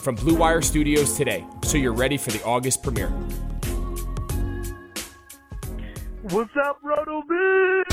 from Blue Wire Studios today so you're ready for the August premiere. What's up, RotoViz?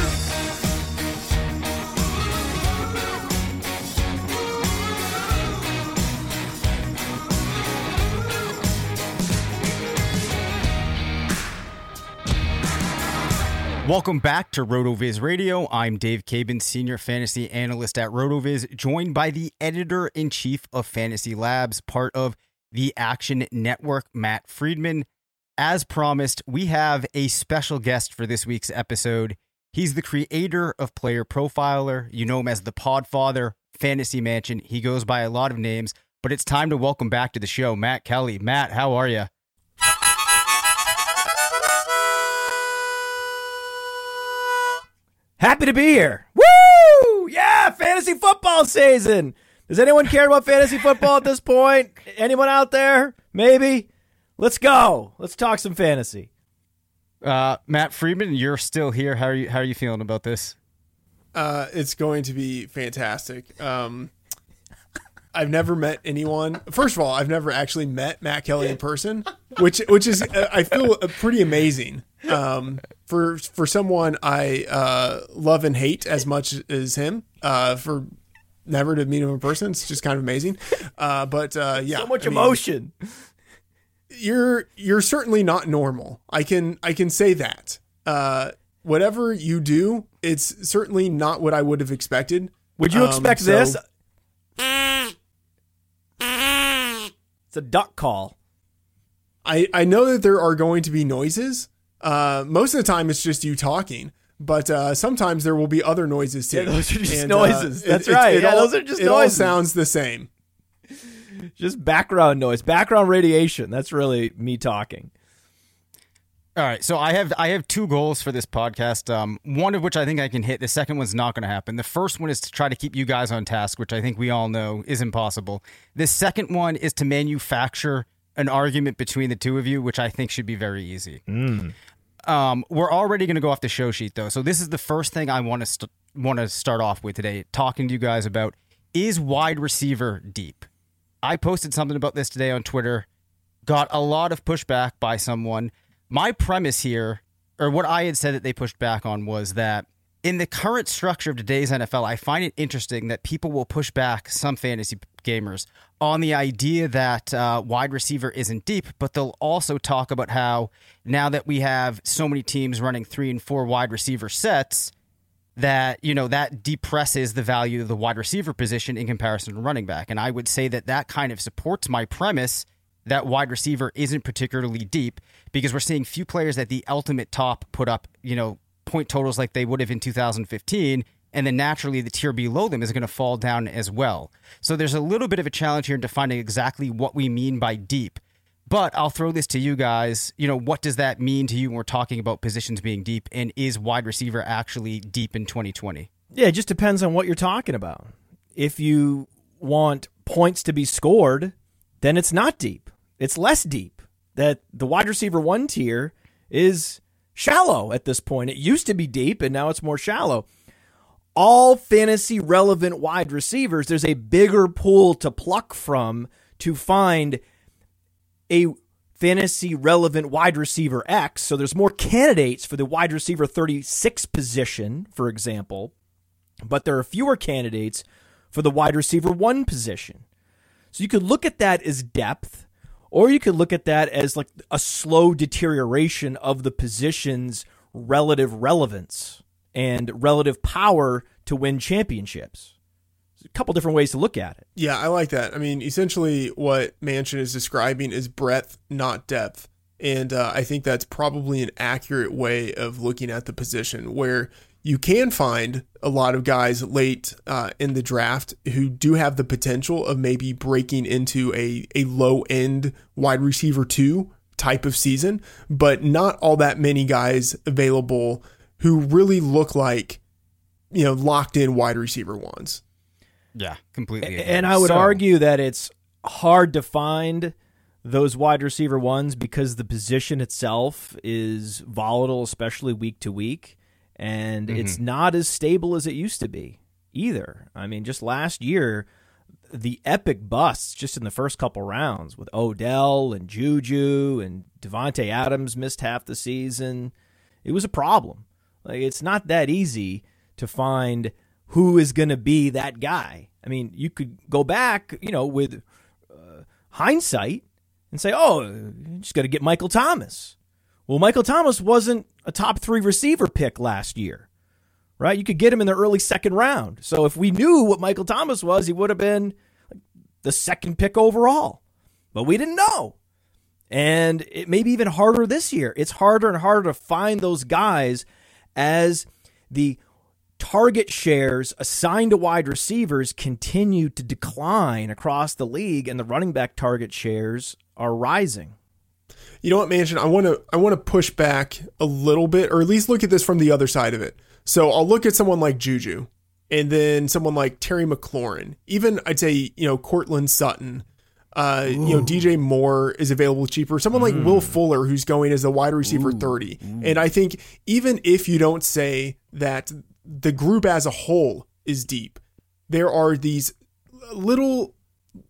Welcome back to RotoViz Radio. I'm Dave Caban, Senior Fantasy Analyst at RotoViz, joined by the Editor in Chief of Fantasy Labs, part of the Action Network, Matt Freedman. As promised, we have a special guest for this week's episode. He's the creator of Player Profiler. You know him as the Podfather, Fantasy Mansion. He goes by a lot of names, but it's time to welcome back to the show Matt Kelley. Matt, how are you? Happy to be here. Woo! Yeah, fantasy football season. Does anyone care about fantasy football at this point? Anyone out there? Maybe. Let's go. Let's talk some fantasy. Uh, Matt Freedman, you're still here. How are you? How are you feeling about this? Uh, it's going to be fantastic. Um, I've never met anyone. First of all, I've never actually met Matt Kelley in person, which which is uh, I feel uh, pretty amazing. Um, for for someone I uh, love and hate as much as him. Uh, for never to meet him in person, it's just kind of amazing. Uh, but uh, yeah, So much I mean, emotion. you're you're certainly not normal. I can I can say that. Uh, whatever you do, it's certainly not what I would have expected. Would you Um, expect so- this? It's a duck call. I I know that there are going to be noises. Uh, most of the time, it's just you talking. But uh, sometimes there will be other noises too. Yeah, those are just And, uh, noises. it- That's it- right. It Yeah, all, those are just it all sounds the same. Just background noise, background radiation. That's really me talking. All right, so I have I have two goals for this podcast. Um, one of which I think I can hit. The second one's not going to happen. The first one is to try to keep you guys on task, which I think we all know is impossible. The second one is to manufacture an argument between the two of you, which I think should be very easy. Um, we're already going to go off the show sheet though, so this is the first thing I want to st- want to start off with today, talking to you guys about is wide receiver deep. I posted something about this today on Twitter got a lot of pushback by someone. My premise here, or what I had said that they pushed back on, was that in the current structure of today's NFL, I find it interesting that people will push back some fantasy gamers on the idea that uh, wide receiver isn't deep, but they'll also talk about how now that we have so many teams running three and four wide receiver sets, that you know that depresses the value of the wide receiver position in comparison to running back. And i would say that that kind of supports my premise that wide receiver isn't particularly deep because we're seeing few players at the ultimate top put up you know point totals like they would have in 2015 and then naturally the tier below them is going to fall down as well so there's a little bit of a challenge here in defining exactly what we mean by deep but I'll throw this to you guys. You know, what does that mean to you when we're talking about positions being deep? And is wide receiver actually deep in 2020? Yeah, it just depends on what you're talking about. If you want points to be scored, then it's not deep. It's less deep. That the wide receiver one tier is shallow at this point. It used to be deep and now it's more shallow. All fantasy relevant wide receivers, there's a bigger pool to pluck from to find a fantasy relevant wide receiver X. So there's more candidates for the wide receiver 36 position, for example, but there are fewer candidates for the wide receiver one position. So you could look at that as depth, or you could look at that as like a slow deterioration of the position's relative relevance and relative power to win championships. There's a couple different ways to look at it. Yeah, I like that. I mean, essentially, what Mansion is describing is breadth, not depth. And uh, I think that's probably an accurate way of looking at the position where you can find a lot of guys late uh, in the draft who do have the potential of maybe breaking into a, a low end wide receiver two type of season, but not all that many guys available who really look like, you know, locked in wide receiver ones. Yeah, completely. And I would So- argue that it's hard to find those wide receiver ones because the position itself is volatile, especially week to week, and it's not as stable as it used to be either. I mean, just last year, the epic busts just in the first couple rounds with Odell and Juju and Davante Adams missed half the season. It was a problem. Like it's not that easy to find who is going to be that guy. I mean, you could go back, you know, with uh, hindsight and say, "Oh, you just got to get Michael Thomas." Well, Michael Thomas wasn't a top 3 receiver pick last year. Right? You could get him in the early second round. So if we knew what Michael Thomas was, he would have been the second pick overall. But we didn't know. And it may be even harder this year. It's harder and harder to find those guys as the target shares assigned to wide receivers continue to decline across the league and the running back target shares are rising. You know what, Mansion? I want to I want to push back a little bit, or at least look at this from the other side of it. So I'll look at someone like Juju, and then someone like Terry McLaurin. Even I'd say you know Courtland Sutton. Uh, you know DJ Moore is available cheaper. Someone like Will Fuller, who's going as a wide receiver thirty. And I think even if you don't say that the group as a whole is deep, there are these little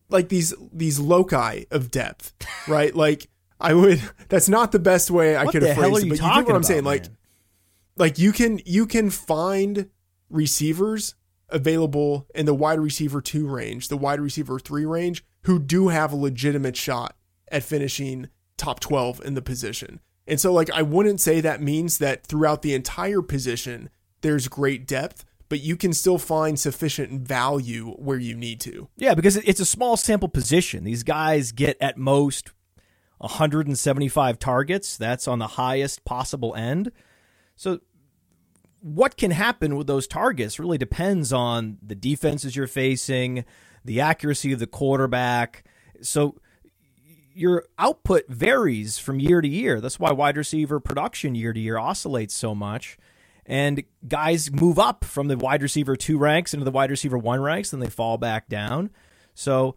like these these loci of depth, right? like I would. That's not the best way I What could have phrased it, but you get what I'm saying. Like, man? like you can you can find receivers available in the wide receiver two range, the wide receiver three range, who do have a legitimate shot at finishing top twelve in the position. And so, like, I wouldn't say that means that throughout the entire position there's great depth, but you can still find sufficient value where you need to. Yeah, because it's a small sample position. These guys get at most 175 targets. That's on the highest possible end. So, what can happen with those targets really depends on the defenses you're facing, the accuracy of the quarterback. So, your output varies from year to year. That's why wide receiver production year to year oscillates so much. And guys move up from the wide receiver two ranks into the wide receiver one ranks, then they fall back down. So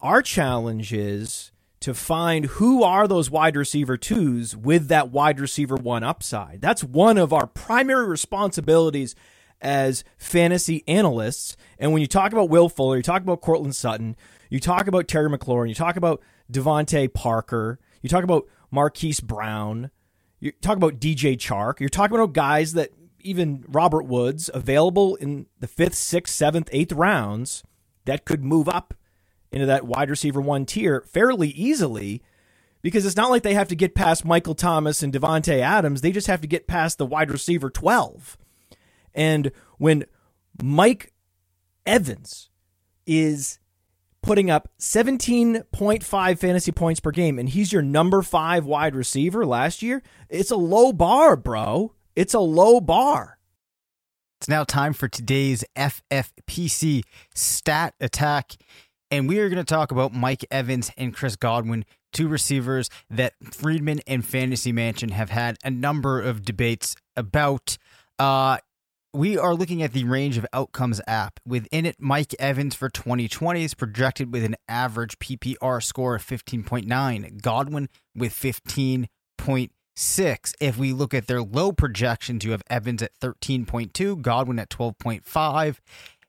our challenge is to find who are those wide receiver twos with that wide receiver one upside. That's one of our primary responsibilities as fantasy analysts. And when you talk about Will Fuller, you talk about Courtland Sutton, you talk about Terry McLaurin, you talk about DeVante Parker, you talk about Marquise Brown, you talk about DJ Chark, you're talking about guys that even Robert Woods available in the fifth, sixth, seventh, eighth rounds that could move up into that wide receiver one tier fairly easily because it's not like they have to get past Michael Thomas and Davante Adams. They just have to get past the wide receiver 12. And when Mike Evans is putting up 17.5 fantasy points per game and he's your number five wide receiver last year, it's a low bar, bro. It's a low bar. It's now time for today's FFPC stat attack. And we are going to talk about Mike Evans and Chris Godwin, two receivers that Freedman and Fantasy Mansion have had a number of debates about. Uh, we are looking at the range of outcomes app. Within it, Mike Evans for 2020 is projected with an average PPR score of 15.9, Godwin with 15.6. If we look at their low projections, you have Evans at 13.2, Godwin at 12.5.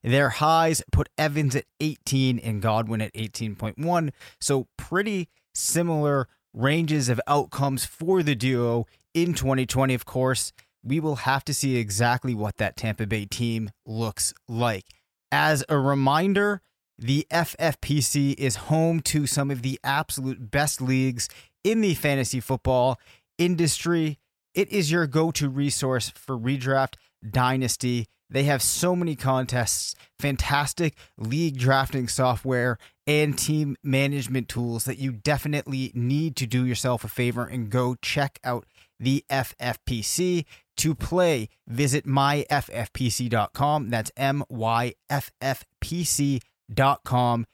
Their highs put Evans at 18 and Godwin at 18.1. So pretty similar ranges of outcomes for the duo in 2020, of course we will have to see exactly what that Tampa Bay team looks like. As a reminder, the FFPC is home to some of the absolute best leagues in the fantasy football industry. It is your go to resource for redraft dynasty. They have so many contests, fantastic league drafting software, and team management tools that you definitely need to do yourself a favor and go check out the FFPC. To play, visit myffpc.com. That's M Y F F P C.com.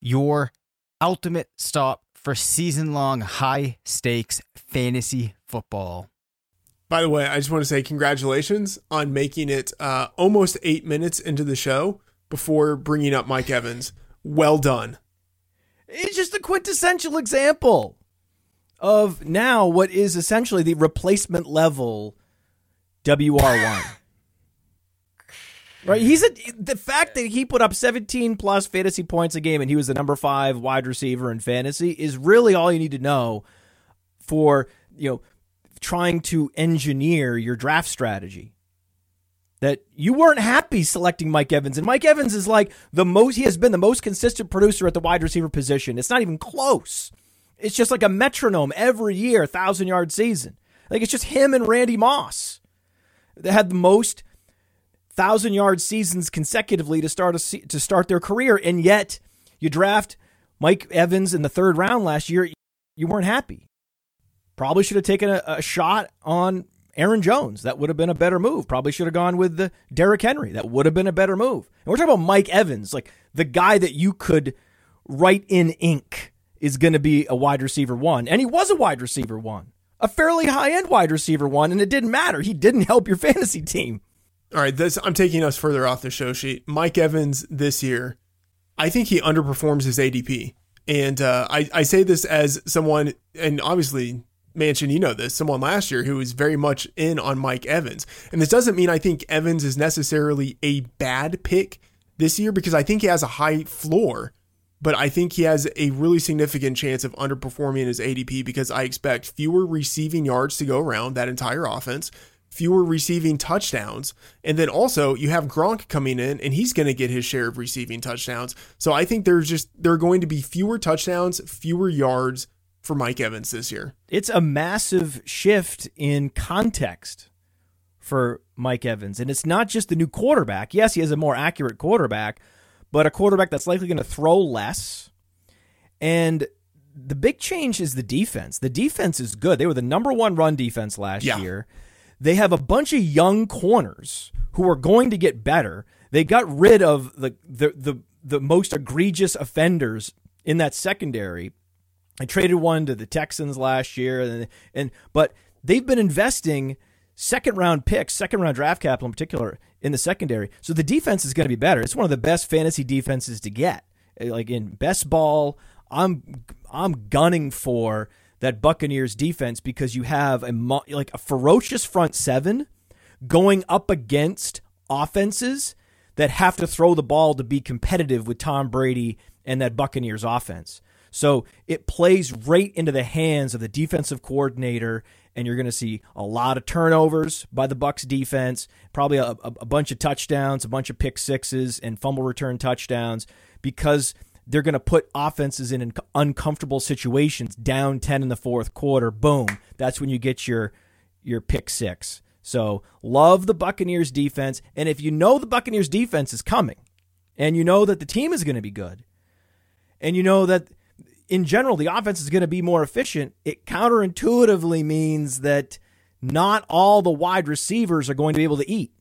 Your ultimate stop for season long high stakes fantasy football. By the way, I just want to say congratulations on making it uh, almost eight minutes into the show before bringing up Mike Evans. Well done. It's just a quintessential example of now what is essentially the replacement level WR1. right? He's a, the fact that he put up 17 plus fantasy points a game and he was the number 5 wide receiver in fantasy is really all you need to know for, you know, trying to engineer your draft strategy. That you weren't happy selecting Mike Evans. And Mike Evans is like the most, he has been the most consistent producer at the wide receiver position. It's not even close. It's just like a metronome every year, thousand yard season. Like it's just him and Randy Moss. that had the most thousand yard seasons consecutively to start a, to start their career, and yet you draft Mike Evans in the third round last year. You weren't happy. Probably should have taken a, a shot on Aaron Jones. That would have been a better move. Probably should have gone with the Derrick Henry. That would have been a better move. And we're talking about Mike Evans, like the guy that you could write in ink is going to be a wide receiver one. And he was a wide receiver one, a fairly high end wide receiver one. And it didn't matter. He didn't help your fantasy team. All right, this I'm taking us further off the show sheet. Mike Evans this year, I think he underperforms his ADP. And uh, I, I say this as someone, and obviously Mansion, you know this, someone last year who was very much in on Mike Evans. And this doesn't mean I think Evans is necessarily a bad pick this year because I think he has a high floor, but I think he has a really significant chance of underperforming his ADP because I expect fewer receiving yards to go around that entire offense, fewer receiving touchdowns, and then also you have Gronk coming in and he's going to get his share of receiving touchdowns. So I think there's just there are going to be fewer touchdowns, fewer yards for Mike Evans this year. It's a massive shift in context for Mike Evans. And it's not just the new quarterback. Yes, he has a more accurate quarterback, but a quarterback that's likely going to throw less. And the big change is the defense. The defense is good. They were the number one run defense last Yeah. year. They have a bunch of young corners who are going to get better. They got rid of the the the, the most egregious offenders in that secondary. I traded one to the Texans last year, and, and but they've been investing second round picks, second round draft capital in particular in the secondary. So the defense is going to be better. It's one of the best fantasy defenses to get. Eh, like in best ball, I'm I'm gunning for that Buccaneers defense because you have a like a ferocious front seven going up against offenses that have to throw the ball to be competitive with Tom Brady and that Buccaneers offense. So it plays right into the hands of the defensive coordinator, and you're going to see a lot of turnovers by the Bucs defense, probably a, a, bunch of touchdowns, a bunch of pick sixes, and fumble return touchdowns because they're going to put offenses in uncomfortable situations. Down ten in the fourth quarter, boom, that's when you get your your pick six. So love the Buccaneers defense, and if you know the Buccaneers defense is coming, and you know that the team is going to be good, and you know that in general, the offense is going to be more efficient. It counterintuitively means that not all the wide receivers are going to be able to eat.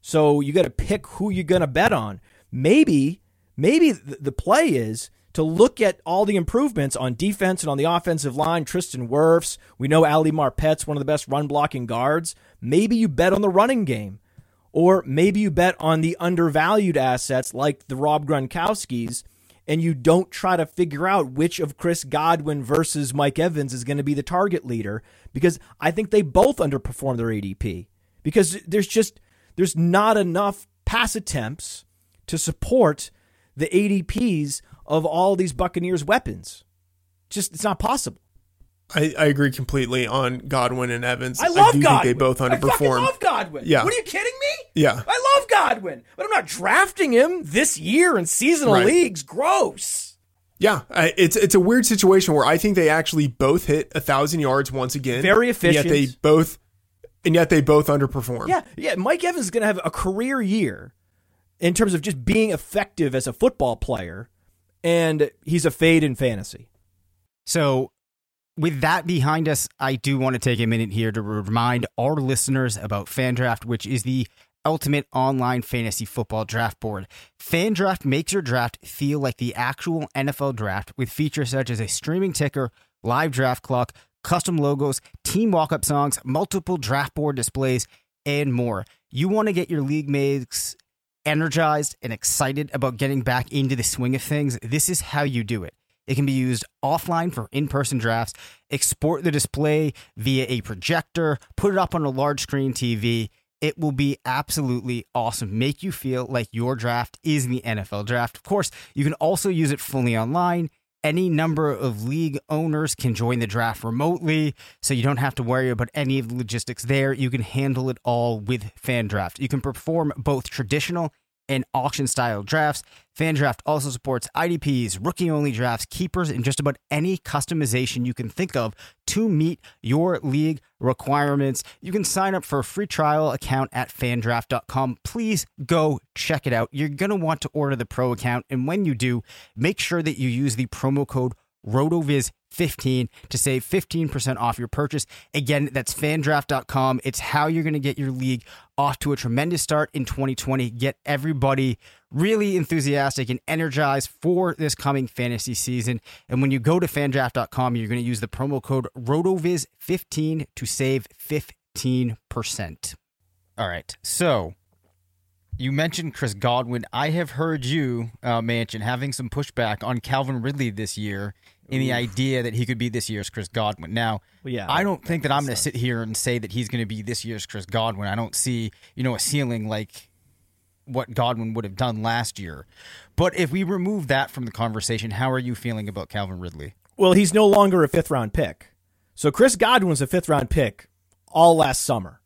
So you got to pick who you're going to bet on. Maybe, maybe the play is to look at all the improvements on defense and on the offensive line. Tristan Wirfs, we know Ali Marpet's one of the best run blocking guards. Maybe you bet on the running game. Or maybe you bet on the undervalued assets like the Rob Gronkowski's and you don't try to figure out which of Chris Godwin versus Mike Evans is going to be the target leader because I think they both underperform their ADP because there's just there's not enough pass attempts to support the ADPs of all these Buccaneers weapons. Just it's not possible. I, I agree completely on Godwin and Evans. I love do Godwin. think they both I underperform. love Godwin. Yeah. What are you kidding me? Yeah. I love Godwin, but I'm not drafting him this year in seasonal Right. leagues. Gross. Yeah, I- it's it's a weird situation where I think they actually both hit a thousand yards once again. Very And yet they efficient. both, and yet they both underperform. Yeah, yeah. Mike Evans is going to have a career year in terms of just being effective as a football player, and he's a fade in fantasy. So, with that behind us, I do want to take a minute here to remind our listeners about FanDraft, which is the ultimate online fantasy football draft board. FanDraft makes your draft feel like the actual NFL draft with features such as a streaming ticker, live draft clock, custom logos, team walk-up songs, multiple draft board displays, and more. You want to get your league mates energized and excited about getting back into the swing of things. This is how you do it. It can be used offline for in person drafts, export the display via a projector, put it up on a large screen TV. It will be absolutely awesome. Make you feel like your draft is the NFL draft. Of course, you can also use it fully online. Any number of league owners can join the draft remotely, so you don't have to worry about any of the logistics there. You can handle it all with FanDraft. You can perform both traditional and auction style drafts. FanDraft also supports IDPs, rookie only drafts, keepers, and just about any customization you can think of to meet your league requirements. You can sign up for a free trial account at fandraft.com. Please go check it out. You're going to want to order the pro account, and when you do, make sure that you use the promo code RotoViz15 to save 15% off your purchase. Again, that's fandraft.com. It's how you're going to get your league off to a tremendous start in 2020. Get everybody really enthusiastic and energized for this coming fantasy season. And when you go to fandraft.com, you're going to use the promo code RotoViz15 to save 15%. All right. So you mentioned Chris Godwin. I have heard you, uh, Mansion, having some pushback on Calvin Ridley this year in the idea that he could be this year's Chris Godwin. Now, Well, yeah, I don't think that I'm going to sit here and say that he's going to be this year's Chris Godwin. I don't see, you know, a ceiling like what Godwin would have done last year. But if we remove that from the conversation, how are you feeling about Calvin Ridley? Well, he's no longer a fifth round pick. So Chris Godwin's a fifth round pick all last summer.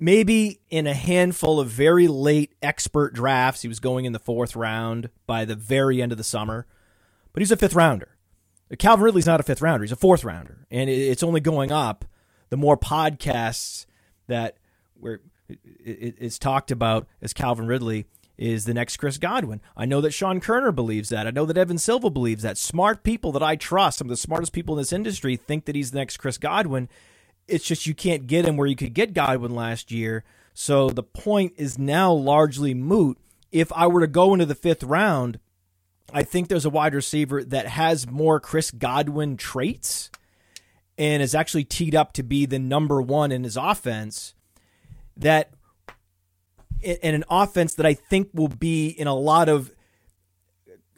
Maybe in a handful of very late expert drafts, he was going in the fourth round by the very end of the summer, but he's a fifth rounder. Calvin Ridley's not a fifth rounder; he's a fourth rounder, and it's only going up. The more podcasts that where it- it- it's talked about as Calvin Ridley is the next Chris Godwin. I know that Sean Koerner believes that. I know that Evan Silva believes that. Smart people that I trust, some of the smartest people in this industry, think that he's the next Chris Godwin. It's just you can't get him where you could get Godwin last year. So the point is now largely moot. If I were to go into the fifth round, I think there's a wide receiver that has more Chris Godwin traits and is actually teed up to be the number one in his offense. That in an offense that I think will be in a lot of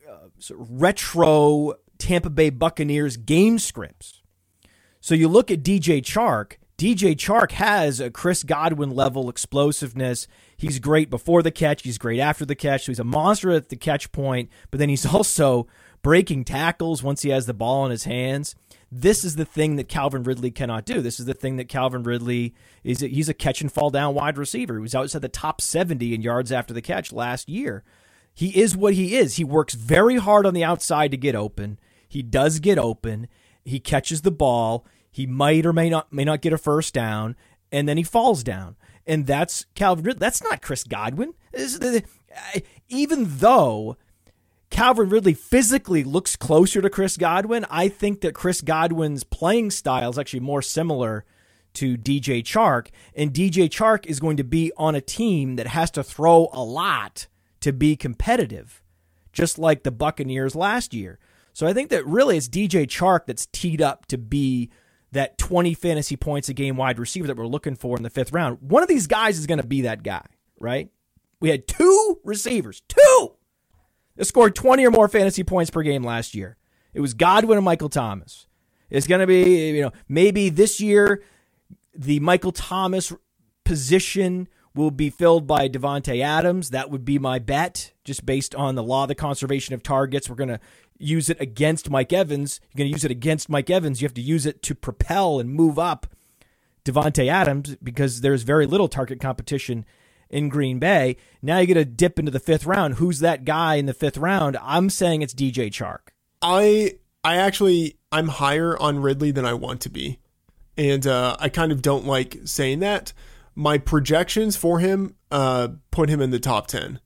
uh, retro Tampa Bay Buccaneers game scripts. So you look at DJ Chark. DJ Chark has a Chris Godwin level explosiveness. He's great before the catch. He's great after the catch. So he's a monster at the catch point, but then he's also breaking tackles once he has the ball in his hands. This is the thing that Calvin Ridley cannot do. This is the thing that Calvin Ridley is. He's a catch and fall down wide receiver. He was outside the top 70 in yards after the catch last year. He is what he is. He works very hard on the outside to get open. He does get open. He catches the ball. He might or may not may not get a first down, and then he falls down. And that's Calvin Ridley. That's not Chris Godwin. Even though Calvin Ridley physically looks closer to Chris Godwin, I think that Chris Godwin's playing style is actually more similar to DJ Chark. And DJ Chark is going to be on a team that has to throw a lot to be competitive, just like the Buccaneers last year. So I think that really it's DJ Chark that's teed up to be that 20 fantasy points a game wide receiver that we're looking for in the fifth round. One of these guys is going to be that guy, right? We had two receivers, two that scored 20 or more fantasy points per game last year. It was Godwin and Michael Thomas. It's going to be, you know, maybe this year the Michael Thomas position will be filled by Davante Adams. That would be my bet, just based on the law of the conservation of targets. We're going to use it against Mike Evans. You're going to use it against Mike Evans. You have to use it to propel and move up Davante Adams because there's very little target competition in Green Bay. Now you get a dip into the fifth round. Who's that guy in the fifth round? I'm saying it's DJ Chark. I I actually I'm higher on Ridley than I want to be, and uh, I kind of don't like saying that. My projections for him uh, put him in the top ten.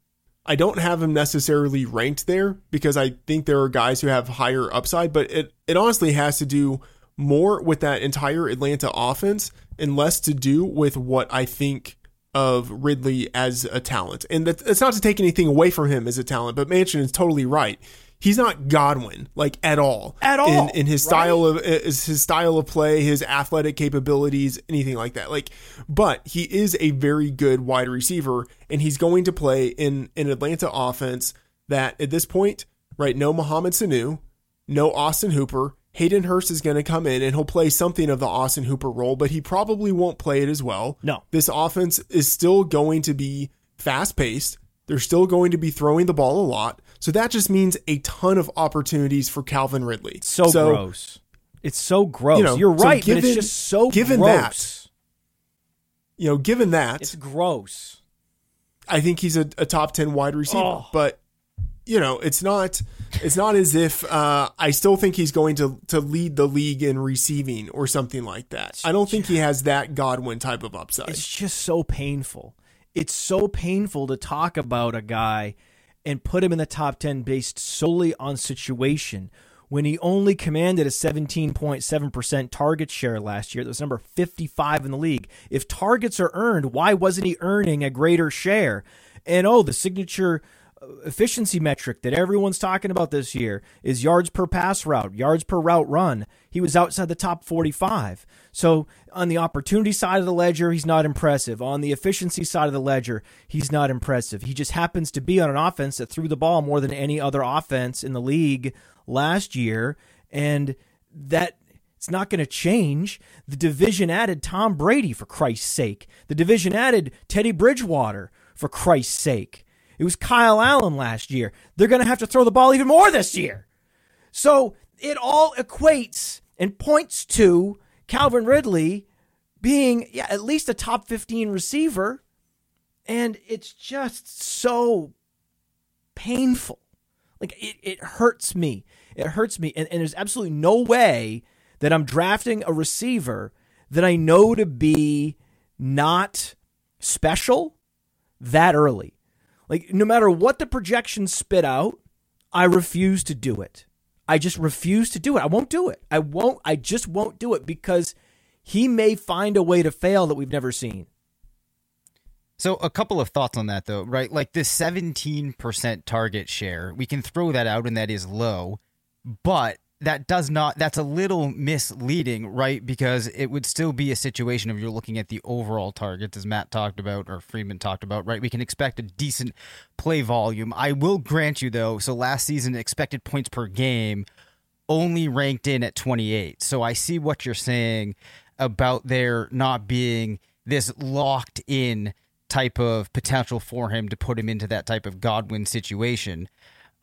I don't have him necessarily ranked there because I think there are guys who have higher upside, but it it honestly has to do more with that entire Atlanta offense and less to do with what I think of Ridley as a talent. And that, that's not to take anything away from him as a talent, but Mansion is totally right. He's not Godwin like at all. At all, in, in his style of his style of play, his athletic capabilities, anything like that. Like, but he is a very good wide receiver, and he's going to play in an Atlanta offense that at this point, right? No Mohamed Sanu, no Austin Hooper. Hayden Hurst is going to come in and he'll play something of the Austin Hooper role, but he probably won't play it as well. No. This offense is still going to be fast paced. They're still going to be throwing the ball a lot. So that just means a ton of opportunities for Calvin Ridley. So, gross. It's so gross. You know, You're so right, but it's just so given gross. You know, given that, It's gross. I think he's a, a top 10 wide receiver, Oh. but you know, it's not it's not as if uh, I still think he's going to to lead the league in receiving or something like that. I don't think he has that Godwin type of upside. It's just so painful. It's so painful to talk about a guy and put him in the top 10 based solely on situation when he only commanded a 17.7% target share last year. That was number 55 in the league. If targets are earned, why wasn't he earning a greater share? And oh, the signature uh, efficiency metric that everyone's talking about this year is yards per pass route, yards per route run. He was outside the top 45. So on the opportunity side of the ledger, he's not impressive. On the efficiency side of the ledger, he's not impressive. He just happens to be on an offense that threw the ball more than any other offense in the league last year. And that it's not going to change. The division added Tom Brady, for Christ's sake. The division added Teddy Bridgewater, for Christ's sake. It was Kyle Allen last year. They're going to have to throw the ball even more this year. So it all equates and points to Calvin Ridley being yeah, at least a top 15 receiver. And it's just so painful. Like it, it hurts me. It hurts me. And, and there's absolutely no way that I'm drafting a receiver that I know to be not special that early. Like no matter what the projections spit out, I refuse to do it. I just refuse to do it. I won't do it. I won't I just won't do it because he may find a way to fail that we've never seen. So a couple of thoughts on that though, right? Like this 17% target share, we can throw that out and that is low, but that does not that's a little misleading, right? Because it would still be a situation if you're looking at the overall targets as Matt talked about or Freedman talked about, right? We can expect a decent play volume. I will grant you though, so last season expected points per game only ranked in at 28. So I see what you're saying about there not being this locked in type of potential for him to put him into that type of Godwin situation.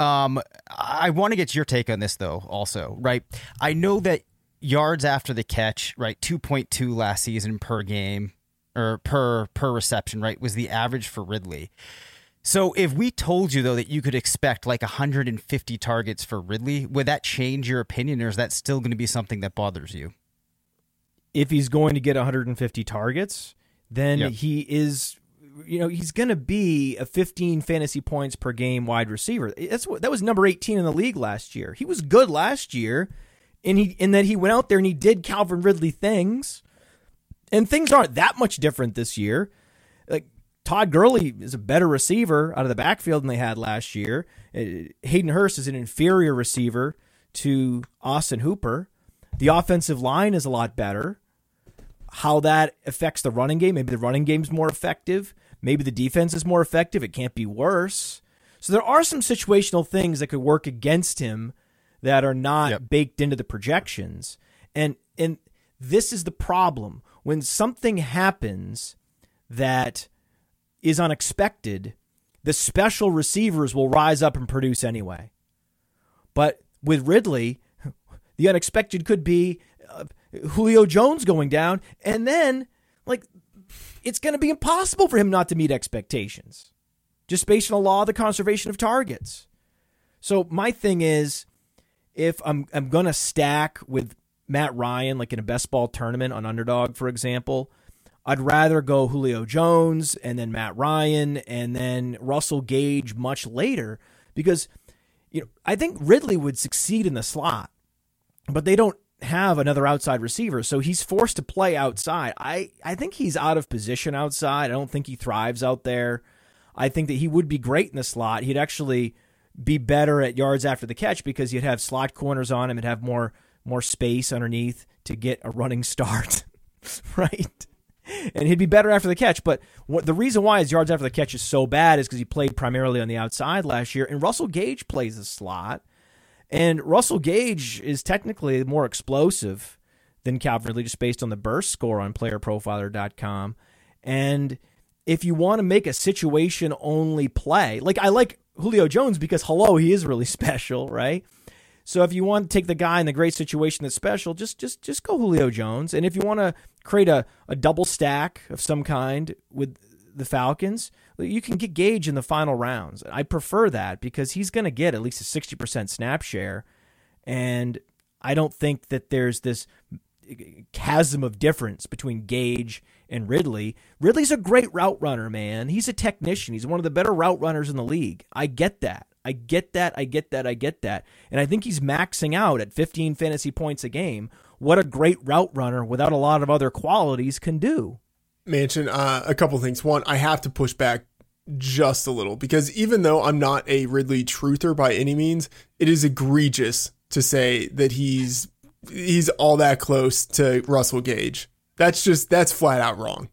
Um, I want to get your take on this though, also, right? I know that yards after the catch, right, 2.2 last season per game or per per reception, right, was the average for Ridley. So if we told you though that you could expect like 150 targets for Ridley, would that change your opinion or is that still going to be something that bothers you? if he's going to get 150 targets, then Yep. he is you know, he's going to be a 15 fantasy points per game wide receiver. That's what that was number 18 in the league last year. He was good last year and he and then he went out there and he did Calvin Ridley things. And things aren't that much different this year. Like Todd Gurley is a better receiver out of the backfield than they had last year. Uh, Hayden Hurst is an inferior receiver to Austin Hooper. The offensive line is a lot better. How that affects the running game, maybe the running game's more effective. Maybe the defense is more effective. It can't be worse. So there are some situational things that could work against him that are not Yep. baked into the projections. And and this is the problem. When something happens that is unexpected, the special receivers will rise up and produce anyway. But with Ridley, the unexpected could be uh, Julio Jones going down, and then it's going to be impossible for him not to meet expectations, just based on the law of the conservation of targets. So my thing is, if I'm I'm going to stack with Matt Ryan, like in a best ball tournament on Underdog, for example, I'd rather go Julio Jones and then Matt Ryan and then Russell Gage much later because you know I think Ridley would succeed in the slot, but they don't have another outside receiver, so he's forced to play outside. I, I think he's out of position outside. I don't think he thrives out there. I think that he would be great in the slot. He'd actually be better at yards after the catch because you'd have slot corners on him and have more more space underneath to get a running start, right? And he'd be better after the catch. But what, the reason why his yards after the catch is so bad is because he played primarily on the outside last year, and Russell Gage plays the slot. And Russell Gage is technically more explosive than Calvin Ridley, just based on the burst score on playerprofiler.com. And if you want to make a situation only play, like I like Julio Jones because, hello, he is really special, right? So if you want to take the guy in the great situation that's special, just just just go Julio Jones. And if you want to create a, a double stack of some kind with the Falcons, you can get Gage in the final rounds. I prefer that because he's going to get at least a 60% snap share. And I don't think that there's this chasm of difference between Gage and Ridley. Ridley's a great route runner, man. He's a technician. He's one of the better route runners in the league. I get that. I get that. I get that. I get that. And I think he's maxing out at 15 fantasy points a game. What a great route runner without a lot of other qualities can do. Mansion, uh, a couple things. One, I have to push back just a little because even though I'm not a Ridley truther by any means, it is egregious to say that he's he's all that close to Russell Gage. That's just that's flat out wrong.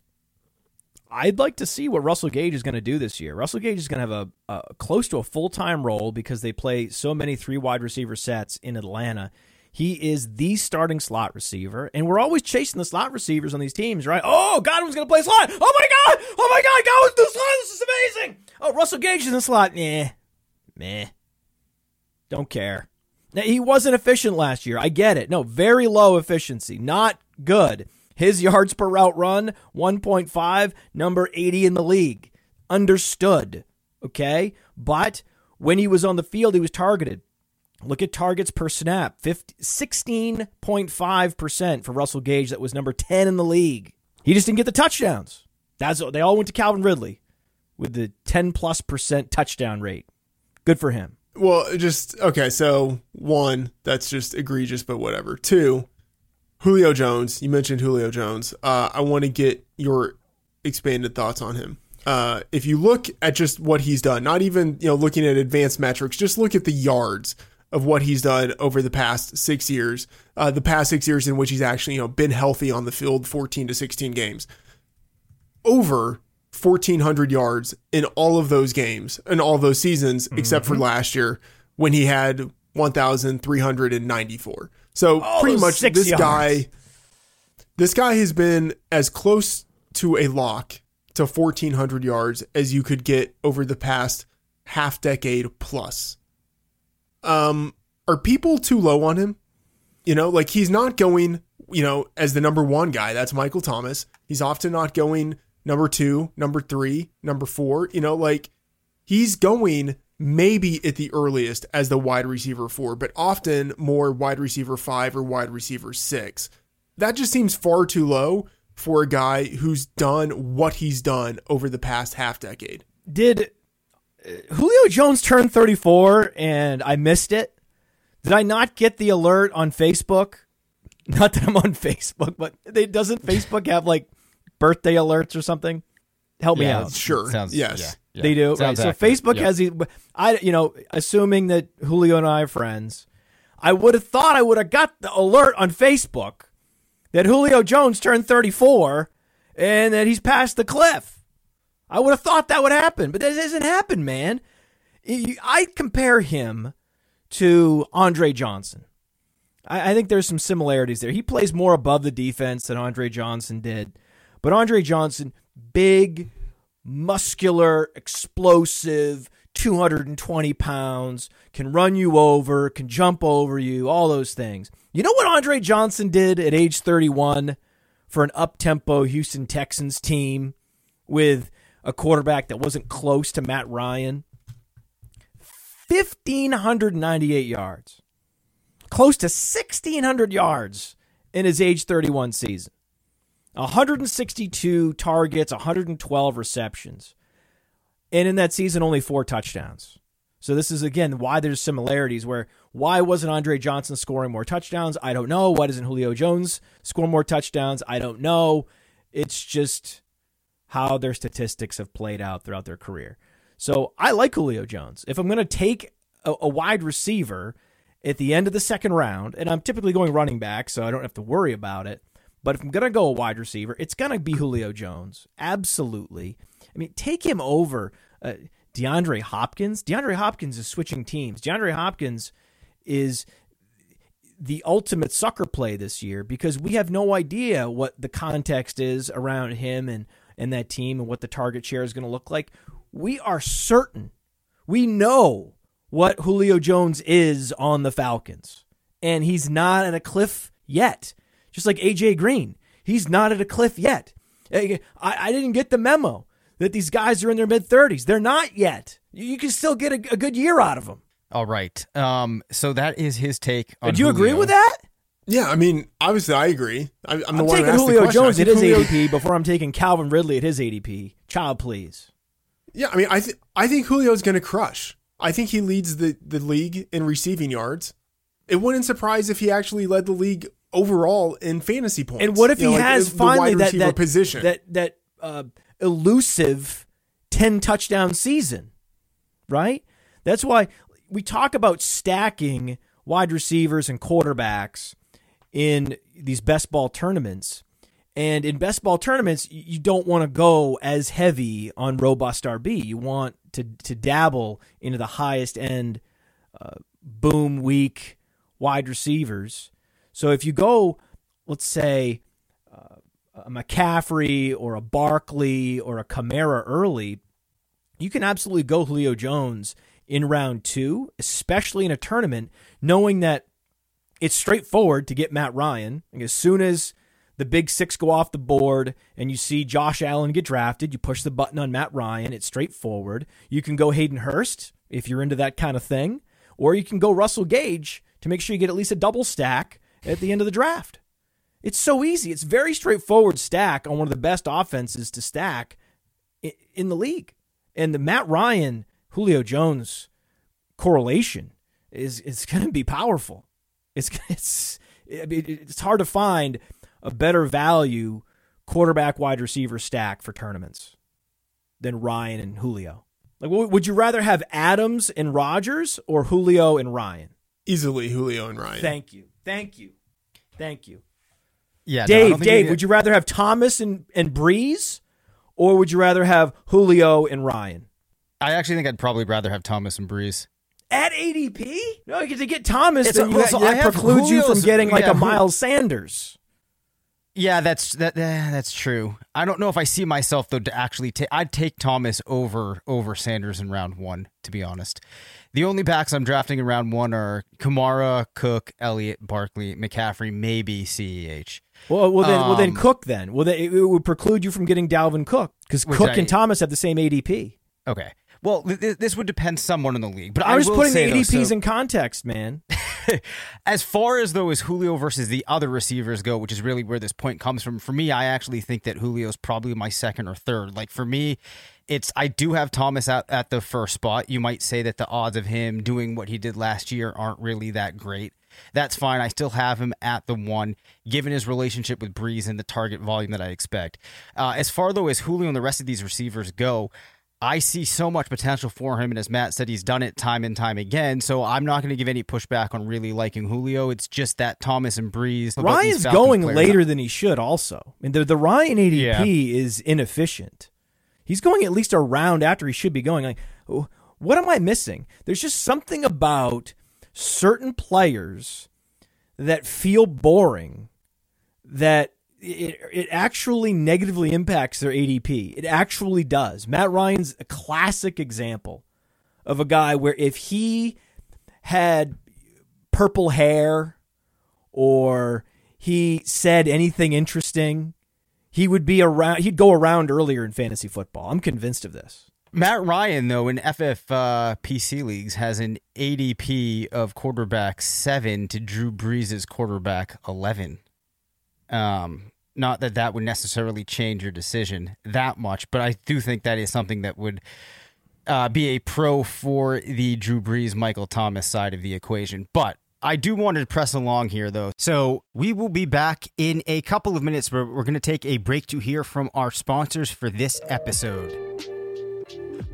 I'd like to see what Russell Gage is going to do this year. Russell Gage is going to have a, a close to a full time role because they play so many three wide receiver sets in Atlanta. He is the starting slot receiver, and we're always chasing the slot receivers on these teams, right? Oh, Godwin's going to play slot. Oh my God! Oh my God! Godwin's the slot. This is amazing. Oh, Russell Gage is in the slot. Meh, meh. Don't care. Now, he wasn't efficient last year. I get it. No, very low efficiency. Not good. His yards per route run, 1.5, number 80 in the league. Understood. Okay? But when he was on the field, he was targeted. Look at targets per snap 50, 16.5% for Russell Gage. That was number 10 in the league. He just didn't get the touchdowns. That's They all went to Calvin Ridley with the 10 plus percent touchdown rate. Good for him. Well, just okay. So one, that's just egregious, but whatever. Two, Julio Jones. You mentioned Julio Jones. Uh, I want to get your expanded thoughts on him. Uh, if you look at just what he's done, not even you know looking at advanced metrics, just look at the yards of what he's done over the past six years. Uh, the past six years in which he's actually you know been healthy on the field, fourteen to sixteen games, over 1400 yards in all of those games in all those seasons mm-hmm. except for last year when he had 1394 so oh, pretty much this yards. guy this guy has been as close to a lock to 1400 yards as you could get over the past half decade plus um are people too low on him you know like he's not going you know as the number one guy that's michael thomas he's often not going number two, number three, number four. You know, like he's going maybe at the earliest as the wide receiver four, but often more wide receiver five or wide receiver six. That just seems far too low for a guy who's done what he's done over the past half decade. Did Julio Jones turned 34 and I missed it? Did I not get the alert on Facebook? Not that I'm on Facebook, but they, doesn't Facebook have like birthday alerts or something? Help me out. Sure. Sounds, yes. Yeah, yeah. They do. Sounds right. So Facebook yep. has the I you know, assuming that Julio and I are friends, I would have thought I would have got the alert on Facebook that Julio Jones turned 34 and that he's past the cliff. I would have thought that would happen, but that doesn't happen, man. I compare him to Andre Johnson. I think there's some similarities there. He plays more above the defense than Andre Johnson did. But Andre Johnson, big, muscular, explosive, 220 pounds, can run you over, can jump over you, all those things. You know what Andre Johnson did at age 31 for an up tempo Houston Texans team with a quarterback that wasn't close to Matt Ryan? 1,598 yards. Close to 1,600 yards in his age 31 season. 162 targets, 112 receptions. And in that season, only four touchdowns. So this is again why there's similarities where why wasn't Andre Johnson scoring more touchdowns? I don't know. Why doesn't Julio Jones score more touchdowns? I don't know. It's just how their statistics have played out throughout their career. So I like Julio Jones. If I'm going to take a, a wide receiver at the end of the second round, and I'm typically going running back, so I don't have to worry about it. But if I'm going to go a wide receiver, it's going to be Julio Jones. Absolutely. I mean, take him over uh, DeAndre Hopkins. DeAndre Hopkins is switching teams. DeAndre Hopkins is the ultimate sucker play this year because we have no idea what the context is around him and, and that team and what the target share is going to look like. We are certain. We know what Julio Jones is on the Falcons. And he's not at a cliff yet. Just like AJ Green. He's not at a cliff yet. I, I didn't get the memo that these guys are in their mid 30s. They're not yet. You can still get a, a good year out of them. All right. Um. So that is his take. on Do you agree with that? Yeah, I mean, obviously, I agree. I, I'm the I'm one who taking Julio. Jones at his Julio- ADP before I'm taking Calvin Ridley at his ADP. Child, please. Yeah, I mean, I th- I think Julio's going to crush. I think he leads the the league in receiving yards. It wouldn't surprise if he actually led the league overall in fantasy points. And what if You he like, has the finally that that position? that that uh, elusive ten touchdown season, right? That's why we talk about stacking wide receivers and quarterbacks in these best ball tournaments. And in best ball tournaments, you don't want to go as heavy on robust RB. You want to to dabble into the highest end uh, boom week wide receivers. So if you go, let's say, uh, a McCaffrey or a Barkley or a Kamara early, you can absolutely go Julio Jones in round two, especially in a tournament, knowing that it's straightforward to get Matt Ryan. As soon as the big six go off the board and you see Josh Allen get drafted, you push the button on Matt Ryan. It's straightforward. You can go Hayden Hurst if you're into that kind of thing, or you can go Russell Gage to make sure you get at least a double stack at the end of the draft. It's so easy. It's very straightforward stack on one of the best offenses to stack in the league. And the Matt Ryan, Julio Jones correlation is is going to be powerful. It's it's it's hard to find a better value quarterback wide receiver stack for tournaments than Ryan and Julio. Like, would you rather have Adams and Rodgers or Julio and Ryan? Easily Julio and Ryan. Thank you, thank you, thank you. Yeah, Dave, don't Dave, he- would you rather have Thomas and, and Brees, or would you rather have Julio and Ryan? I actually think I'd probably rather have Thomas and Brees. At ADP? No, because to get Thomas, then you, well, that I have precludes you from getting like yeah, a Miles Sanders. Yeah, that's that. eh, that's true. I don't know if I see myself though to actually take. I'd take Thomas over over Sanders in round one. To be honest, the only backs I'm drafting in round one are Kamara, Cook, Elliott, Barkley, McCaffrey, maybe Ceh. Well, well then, well then Um, Cook then. Well, then it, it would preclude you from getting Dalvin Cook because Cook I- and Thomas have the same ADP. Okay. Well, th- th- this would depend somewhat on the league, but I was will putting the though, ADPs so- in context, man. as far as though as Julio versus the other receivers go, which is really where this point comes from. For me, I actually think that Julio's probably my second or third. Like for me, it's I do have Thomas at, at the first spot. You might say that the odds of him doing what he did last year aren't really that great. That's fine. I still have him at the one, given his relationship with Brees and the target volume that I expect. Uh, as far though as Julio and the rest of these receivers go, I see so much potential for him, and as Matt said, he's done it time and time again. So I'm not going to give any pushback on really liking Julio. It's just that Thomas and Brees. Ryan's going later than he should. Also, I mean, the the Ryan ADP Yeah. is inefficient. He's going at least a round after he should be going. Like, wh- what am I missing? There's just something about certain players that feel boring that it, it actually negatively impacts their ADP. It actually does. Matt Ryan's a classic example of a guy where if he had purple hair or he said anything interesting, he would be around. He'd go around earlier in fantasy football. I'm convinced of this. Matt Ryan, though, in FF uh, leagues, has an ADP of quarterback seven to Drew Brees' quarterback eleven. Um, not that that would necessarily change your decision that much, but I do think that is something that would uh, be a pro for the Drew Brees, Michael Thomas side of the equation. But I do want to press along here, though. So we will be back in a couple of minutes. But we're going to take a break to hear from our sponsors for this episode.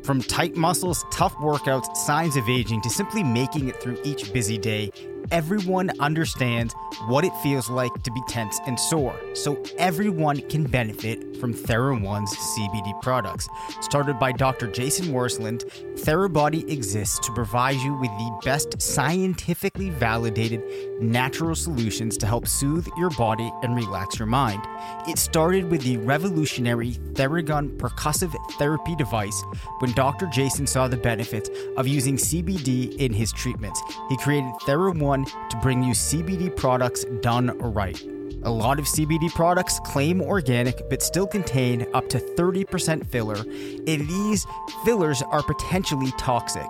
From tight muscles, tough workouts, signs of aging, to simply making it through each busy day, everyone understands what it feels like to be tense and sore. So everyone can benefit from TheraOne's CBD products. Started by Dr. Jason Wersland, TheraBody exists to provide you with the best scientifically validated natural solutions to help soothe your body and relax your mind. It started with the revolutionary Theragun percussive therapy device when Dr. Jason saw the benefits of using CBD in his treatments. He created TheraOne to bring you CBD products done right. A lot of CBD products claim organic but still contain up to 30% filler, and these fillers are potentially toxic.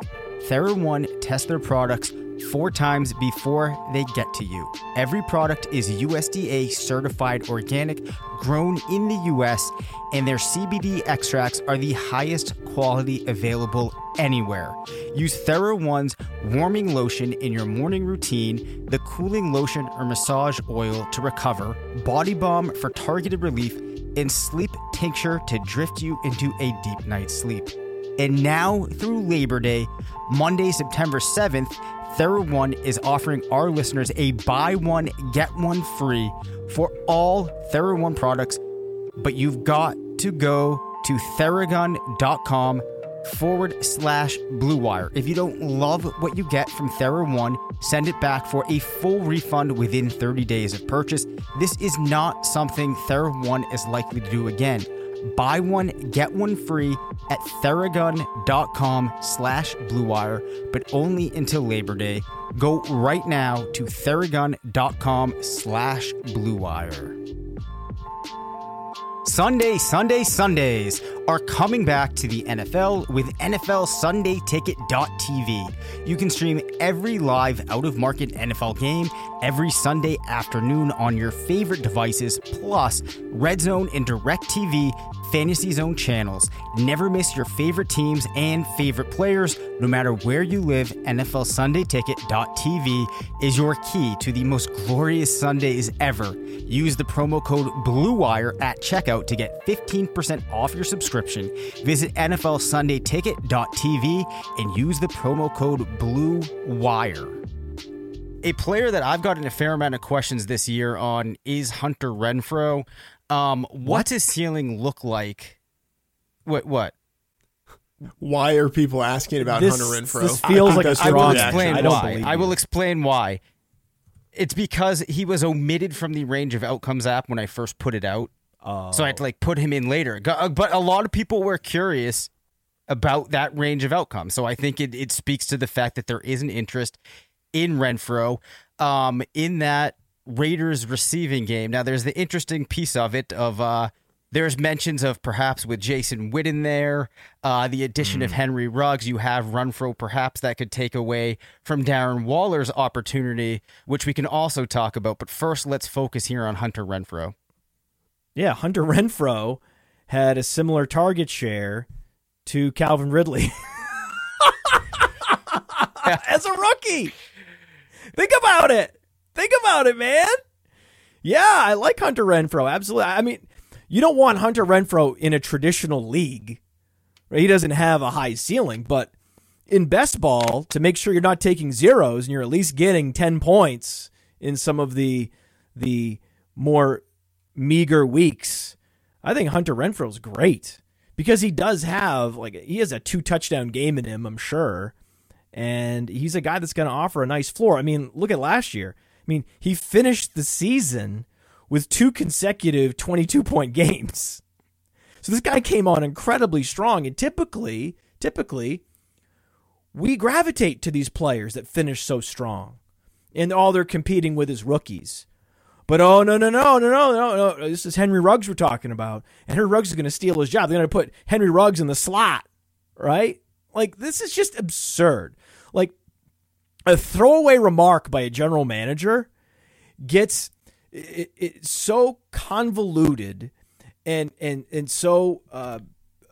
TheraOne tests their products four times before they get to you. Every product is USDA certified organic, grown in the US, and their CBD extracts are the highest quality available anywhere. Use TheraOne's warming lotion in your morning routine, the cooling lotion or massage oil to recover, body balm for targeted relief, and sleep tincture to drift you into a deep night's sleep. And now through Labor Day, Monday, September 7th, TheraOne is offering our listeners a buy one, get one free for all TheraOne products, but you've got to go to theragun.com forward slash blue wire. If you don't love what you get from TheraOne, send it back for a full refund within 30 days of purchase. This is not something TheraOne is likely to do again. Buy one, get one free at theragun.com slash bluewire, but only until Labor Day. Go right now to theragun.com slash bluewire. Sunday, Sunday, Sundays are coming back to the NFL with NFL Sunday Ticket.tv. You can stream every live out of market NFL game every Sunday afternoon on your favorite devices, plus Red Zone and Direct TV Fantasy Zone channels. Never miss your favorite teams and favorite players, no matter where you live. NFL Sunday Ticket.tv is your key to the most glorious Sundays ever. Use the promo code BLUEWIRE at checkout to get 15% off your subscription. Visit NFLSundayTicket.tv and use the promo code BLUEWIRE. A player that I've gotten a fair amount of questions this year on is Hunter Renfrow. Um, What does ceiling look like? What? What? Why are people asking about This- Hunter Renfrow? this feels I like a that's I will strong reaction. explain I don't why. believe I will explain why. It's because he was omitted from the range of outcomes app when I first put it out. Oh. So I had to like put him in later. Uh, But a lot of people were curious about that range of outcomes. So I think it, it speaks to the fact that there is an interest in Renfrow um, in that Raiders receiving game. Now there's the interesting piece of it of uh, there's mentions of perhaps with Jason Witten there, uh, the addition of Henry Ruggs. You have Renfrow perhaps that could take away from Darren Waller's opportunity, which we can also talk about. But first, let's focus here on Hunter Renfrow. Yeah, Hunter Renfrow had a similar target share to Calvin Ridley as a rookie. Think about it. Think about it, man. Yeah, I like Hunter Renfrow. Absolutely. I mean, you don't want Hunter Renfrow in a traditional league. Right? He doesn't have a high ceiling, but in best ball, to make sure you're not taking zeros and you're at least getting 10 points in some of the the more meager weeks, I think Hunter Renfrow's great because he does have like he has a two touchdown game in him, I'm sure. And he's a guy that's going to offer a nice floor. I mean, look at last year. I mean, he finished the season with two consecutive 22 point games. So this guy came on incredibly strong and typically, typically we gravitate to these players that finish so strong. And all they're competing with is rookies. But oh no no no no no no no! This is Henry Ruggs we're talking about, and Henry Ruggs is going to steal his job. They're going to put Henry Ruggs in the slot, right? Like this is just absurd. A throwaway remark by a general manager gets it, it so convoluted and and and so uh,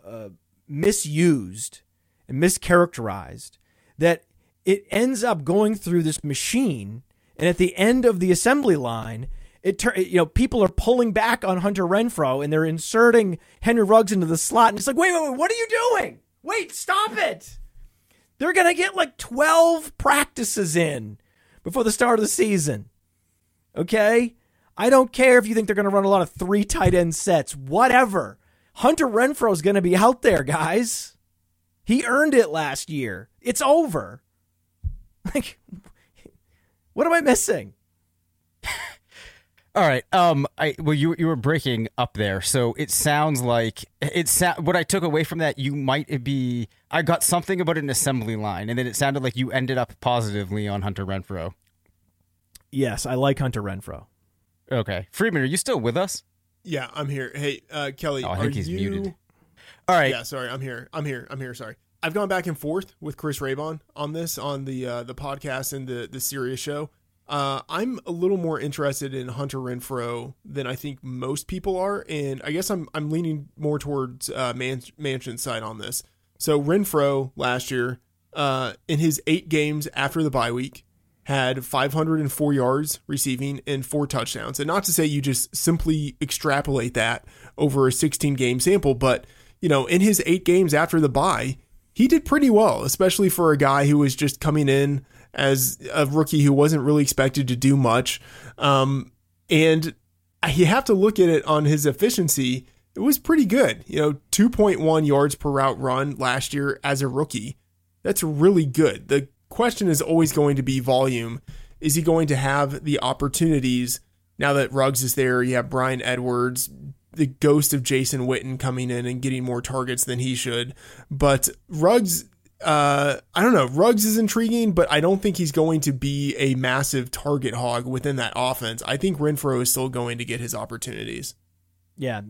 uh, misused and mischaracterized that it ends up going through this machine, and at the end of the assembly line, it tur- you know people are pulling back on Hunter Renfrow and they're inserting Henry Ruggs into the slot, and it's like, wait, wait, wait, what are you doing? Wait, stop it! They're gonna get like twelve practices in before the start of the season. Okay, I don't care if you think they're gonna run a lot of three tight end sets, whatever. Hunter Renfrow is gonna be out there, guys. He earned it last year. It's over. Like, what am I missing? All right. Um. I well, you you were breaking up there, so it sounds like it. Sa- what I took away from that, you might be. I got something about an assembly line, and then it sounded like you ended up positively on Hunter Renfrow. Yes, I like Hunter Renfrow. Okay, Freedman, are you still with us? Yeah, I'm here. Hey, uh, Kelley, Oh, I think are he's you... muted. All right. Yeah, sorry, I'm here. I'm here. I'm here. Sorry. I've gone back and forth with Chris Raybon on this on the uh, the podcast and the the Sirius show. Uh, I'm a little more interested in Hunter Renfrow than I think most people are, and I guess I'm I'm leaning more towards uh, Man- Mansion's side on this. So Renfrow last year, uh, in his eight games after the bye week, had 504 yards receiving and four touchdowns. And not to say you just simply extrapolate that over a 16 game sample, but you know, in his eight games after the bye, he did pretty well, especially for a guy who was just coming in as a rookie who wasn't really expected to do much. Um, and you have to look at it on his efficiency. It was pretty good. You know, 2.1 yards per route run last year as a rookie. That's really good. The question is always going to be volume. Is he going to have the opportunities now that Ruggs is there? You have Bryan Edwards, the ghost of Jason Witten coming in and getting more targets than he should. But Ruggs, uh, I don't know. Ruggs is intriguing, but I don't think he's going to be a massive target hog within that offense. I think Renfrow is still going to get his opportunities. Yeah,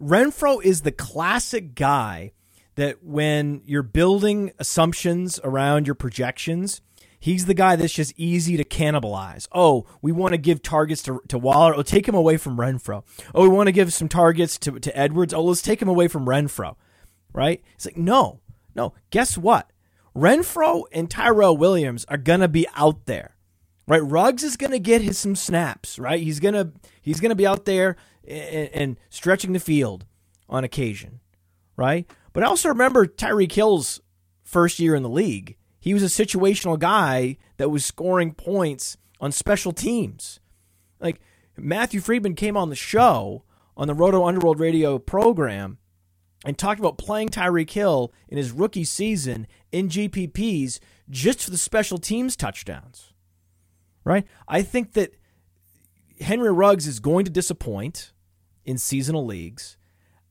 Renfrow is the classic guy that when you're building assumptions around your projections, he's the guy that's just easy to cannibalize. Oh, we want to give targets to, to Waller. Oh, take him away from Renfrow. Oh, we want to give some targets to, to Edwards. Oh, let's take him away from Renfrow. Right? It's like, no, no. Guess what? Renfrow and Tyrell Williams are to be out there. Right? Ruggs is to get his some snaps, right? He's to he's to be out there and, and stretching the field on occasion, right? But I also remember Tyreek Hill's first year in the league. He was a situational guy that was scoring points on special teams. Like Matthew Freedman came on the show on the Roto Underworld radio program and talked about playing Tyreek Hill in his rookie season in GPPs just for the special teams touchdowns. Right? I think that Henry Ruggs is going to disappoint in seasonal leagues.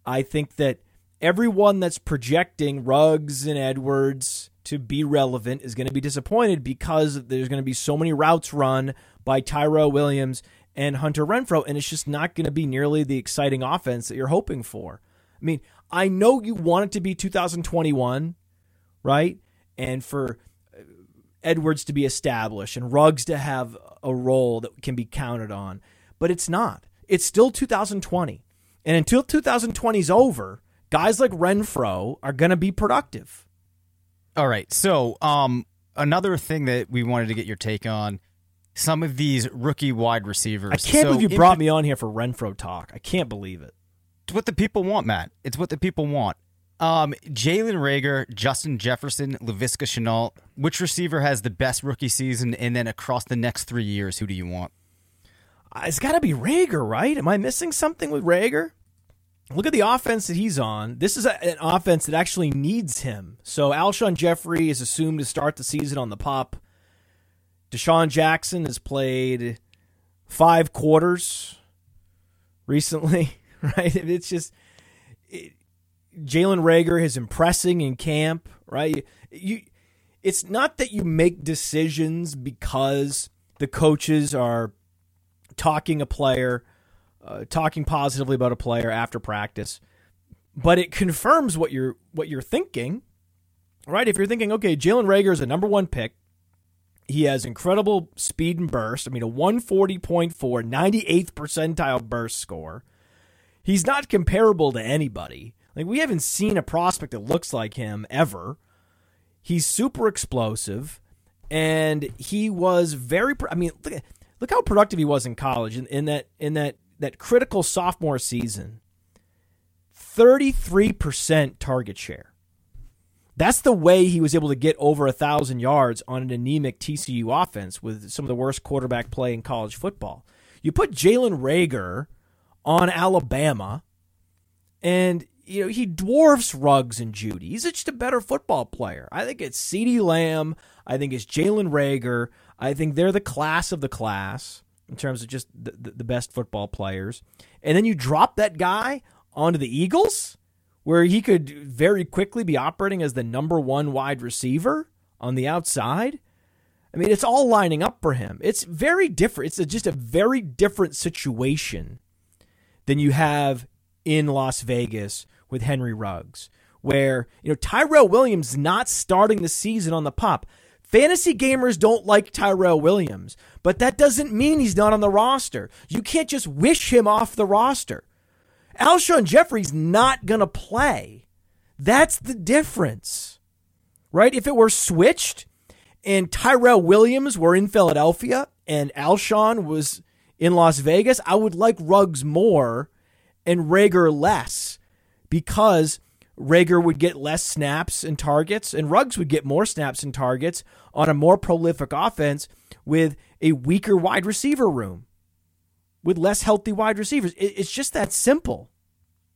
I think that everyone that's projecting Ruggs and Edwards to be relevant is going to be disappointed because there's going to be so many routes run by Tyrell Williams and Hunter Renfrow, and it's just not going to be nearly the exciting offense that you're hoping for. I mean, I know you want it to be 2021, right? And for Edwards to be established and Ruggs to have a role that can be counted on, but it's not. It's still 2020. And until 2020 is over, guys like Renfrow are going to be productive. All right. So, um, another thing that we wanted to get your take on some of these rookie wide receivers. I can't So believe you brought me on here for Renfrow talk. I can't believe it. It's what the people want, Matt. It's what the people want. Um, Jalen Reagor, Justin Jefferson, Laviska Shenault. Which receiver has the best rookie season? And then across the next three years, who do you want? Uh, It's got to be Reagor, right? Am I missing something with Reagor? Look at the offense that he's on. This is a, an offense that actually needs him. So Alshon Jeffery is assumed to start the season on the pop. DeSean Jackson has played five quarters recently, right? It's just it, Jalen Reagor is impressing in camp, right? You, it's not that you make decisions because the coaches are talking a player, uh, talking positively about a player after practice, but it confirms what you're what you're thinking, right? If you're thinking, okay, Jalen Reagor is a number one pick, he has incredible speed and burst. I mean, a 140.4, 98th percentile burst score. He's not comparable to anybody. Like we haven't seen a prospect that looks like him ever. He's super explosive, and he was very. I mean, look, look how productive he was in college in, in that in that that critical sophomore season. Thirty three percent target share. That's the way he was able to get over a thousand yards on an anemic TCU offense with some of the worst quarterback play in college football. You put Jalen Reagor on Alabama, and you know he dwarfs Ruggs and Jeudy. He's just a better football player. I think it's CeeDee Lamb. I think it's Jalen Reagor. I think they're the class of the class in terms of just the, the, best football players. And then you drop that guy onto the Eagles where he could very quickly be operating as the number one wide receiver on the outside. I mean, it's all lining up for him. It's very different. It's a, just a very different situation than you have in Las Vegas with Henry Ruggs, where, you know, Tyrell Williams not starting the season on the pop. Fantasy gamers don't like Tyrell Williams, but that doesn't mean he's not on the roster. You can't just wish him off the roster. Alshon Jeffery's not going to play. That's the difference, right? If it were switched and Tyrell Williams were in Philadelphia and Alshon was in Las Vegas, I would like Ruggs more and Reagor less because Reagor would get less snaps and targets and Ruggs would get more snaps and targets on a more prolific offense with a weaker wide receiver room with less healthy wide receivers. It's just that simple.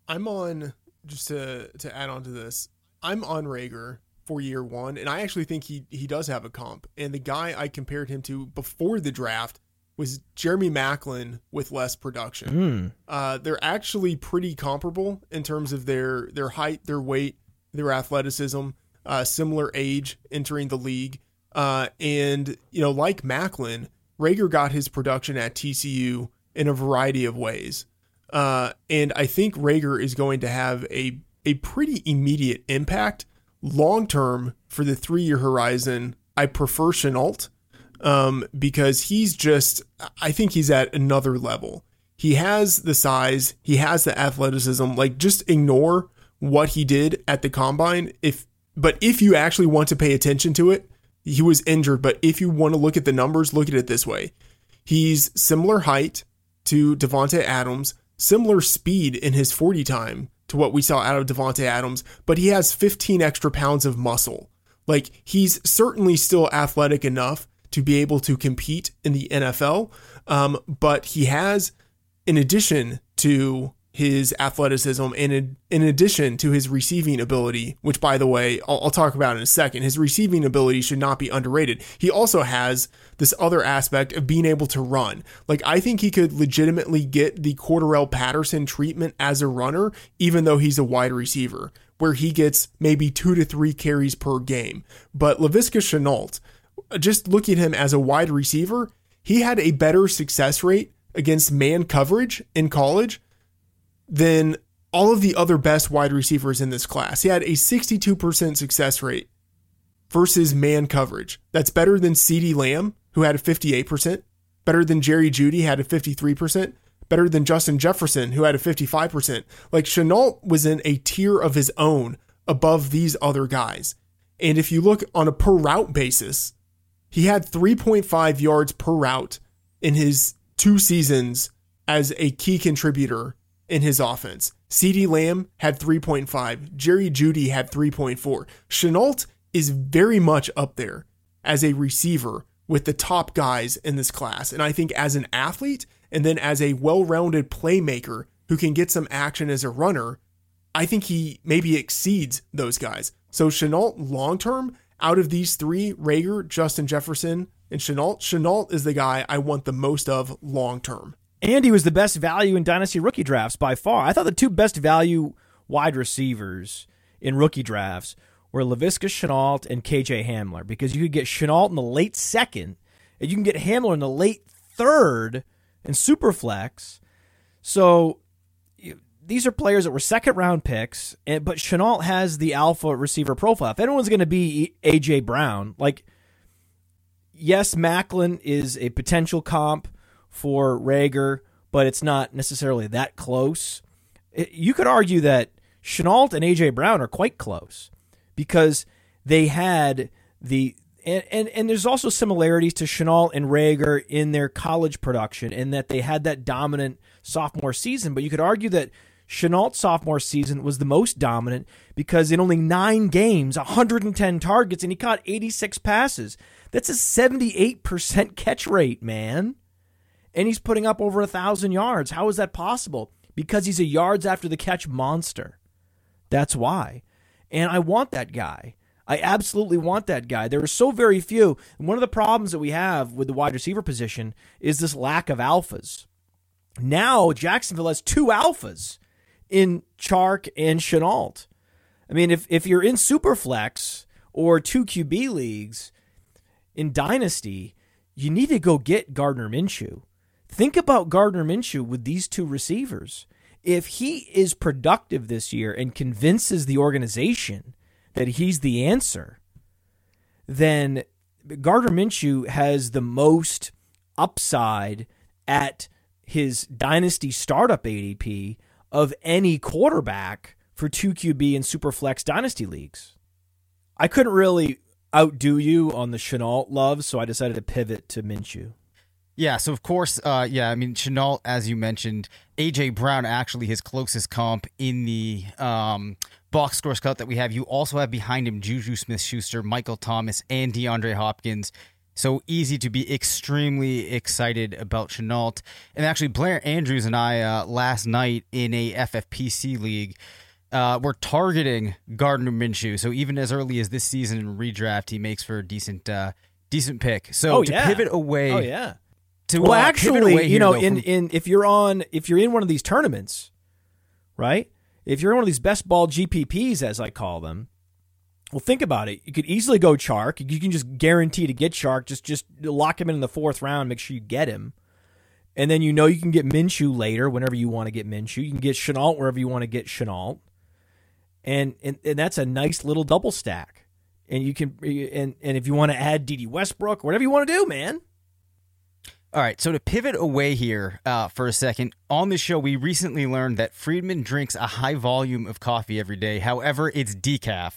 I'm on just to to add on to this. I'm on Reagor for year one, and I actually think he he does have a comp. And the guy I compared him to before the draft was Jeremy Maclin with less production. Mm. Uh, they're actually pretty comparable in terms of their their height, their weight, their athleticism, uh, similar age entering the league. Uh, and you know, like Macklin, Reagor got his production at TCU in a variety of ways. Uh, and I think Reagor is going to have a a pretty immediate impact long term for the three year horizon. I prefer Shenault um, because he's just I think he's at another level. He has the size, he has the athleticism. Like just ignore what he did at the combine. If but if you actually want to pay attention to it, he was injured. But if you want to look at the numbers, look at it this way: he's similar height to Davante Adams similar speed in his 40 time to what we saw out of Davante Adams, but he has 15 extra pounds of muscle. Like he's certainly still athletic enough to be able to compete in the NFL, um, but he has, in addition to his athleticism and in, addition to his receiving ability, which by the way, I'll, I'll, talk about in a second, his receiving ability should not be underrated. He also has this other aspect of being able to run. Like I think he could legitimately get the Cordarrelle Patterson treatment as a runner, even though he's a wide receiver, where he gets maybe two to three carries per game. But Laviska Shenault, just look at him as a wide receiver, he had a better success rate against man coverage in college than all of the other best wide receivers in this class. He had a 62% success rate versus man coverage. That's better than CeeDee Lamb, who had a 58%, better than Jerry Jeudy, had a 53%, better than Justin Jefferson, who had a 55%. Like Shenault was in a tier of his own above these other guys. And if you look on a per route basis, he had 3.5 yards per route in his two seasons as a key contributor in his offense. CeeDee Lamb had 3.5. Jerry Jeudy had 3.4. Shenault is very much up there as a receiver with the top guys in this class. And I think as an athlete and then as a well rounded playmaker who can get some action as a runner, I think he maybe exceeds those guys. So Shenault long term, out of these three, Reagor, Justin Jefferson, and Shenault, Shenault is the guy I want the most of long term. And he was the best value in dynasty rookie drafts by far. I thought the two best value wide receivers in rookie drafts were Laviska Shenault and KJ Hamler because you could get Shenault in the late second and you can get Hamler in the late third in Superflex. So these are players that were second round picks, but Shenault has the alpha receiver profile. If anyone's going to be AJ Brown, like yes, Maclin is a potential comp for Reagor, but it's not necessarily that close. You could argue that Shenault and AJ Brown are quite close because they had the and, and and there's also similarities to Shenault and Reagor in their college production in that they had that dominant sophomore season, but you could argue that Shenault's sophomore season was the most dominant because in only nine games, 110 targets, and he caught 86 passes. That's a 78% catch rate, man. And he's putting up over a thousand yards. How is that possible? Because he's a yards after the catch monster. That's why. And I want that guy. I absolutely want that guy. There are so very few. One of the problems that we have with the wide receiver position is this lack of alphas. Now Jacksonville has two alphas in Chark and Shenault. I mean, if, if you're in Superflex or two QB leagues in Dynasty, you need to go get Gardner Minshew. Think about Gardner Minshew with these two receivers. If he is productive this year and convinces the organization that he's the answer, then Gardner Minshew has the most upside at his dynasty startup ADP of any quarterback for 2QB and Superflex dynasty leagues. I couldn't really outdo you on the Shenault love, so I decided to pivot to Minshew. Yeah, so of course, uh, yeah, I mean, Shenault, as you mentioned, AJ Brown actually his closest comp in the um, box score scout that we have. You also have behind him Juju Smith Schuster, Michael Thomas, and DeAndre Hopkins. So easy to be extremely excited about Shenault. And actually, Blair Andrews and I uh, last night in a FFPC league uh, were targeting Gardner Minshew. So even as early as this season in redraft, he makes for a decent, uh, decent pick. So Oh, to yeah. pivot away, Oh yeah. to Well, uh, actually, you know, though, in, from- in if you're on if you're in one of these tournaments, right? If you're in one of these best ball GPPs, as I call them, well, think about it. You could easily go Chark. You can just guarantee to get Chark. Just just lock him in in the fourth round. Make sure you get him, and then you know you can get Minshew later whenever you want to get Minshew. You can get Shenault wherever you want to get Shenault, and and, and that's a nice little double stack. And you can and and if you want to add Dede Westbrook, whatever you want to do, man. All right, so to pivot away here uh, for a second, on the show, we recently learned that Freedman drinks a high volume of coffee every day. However, it's decaf.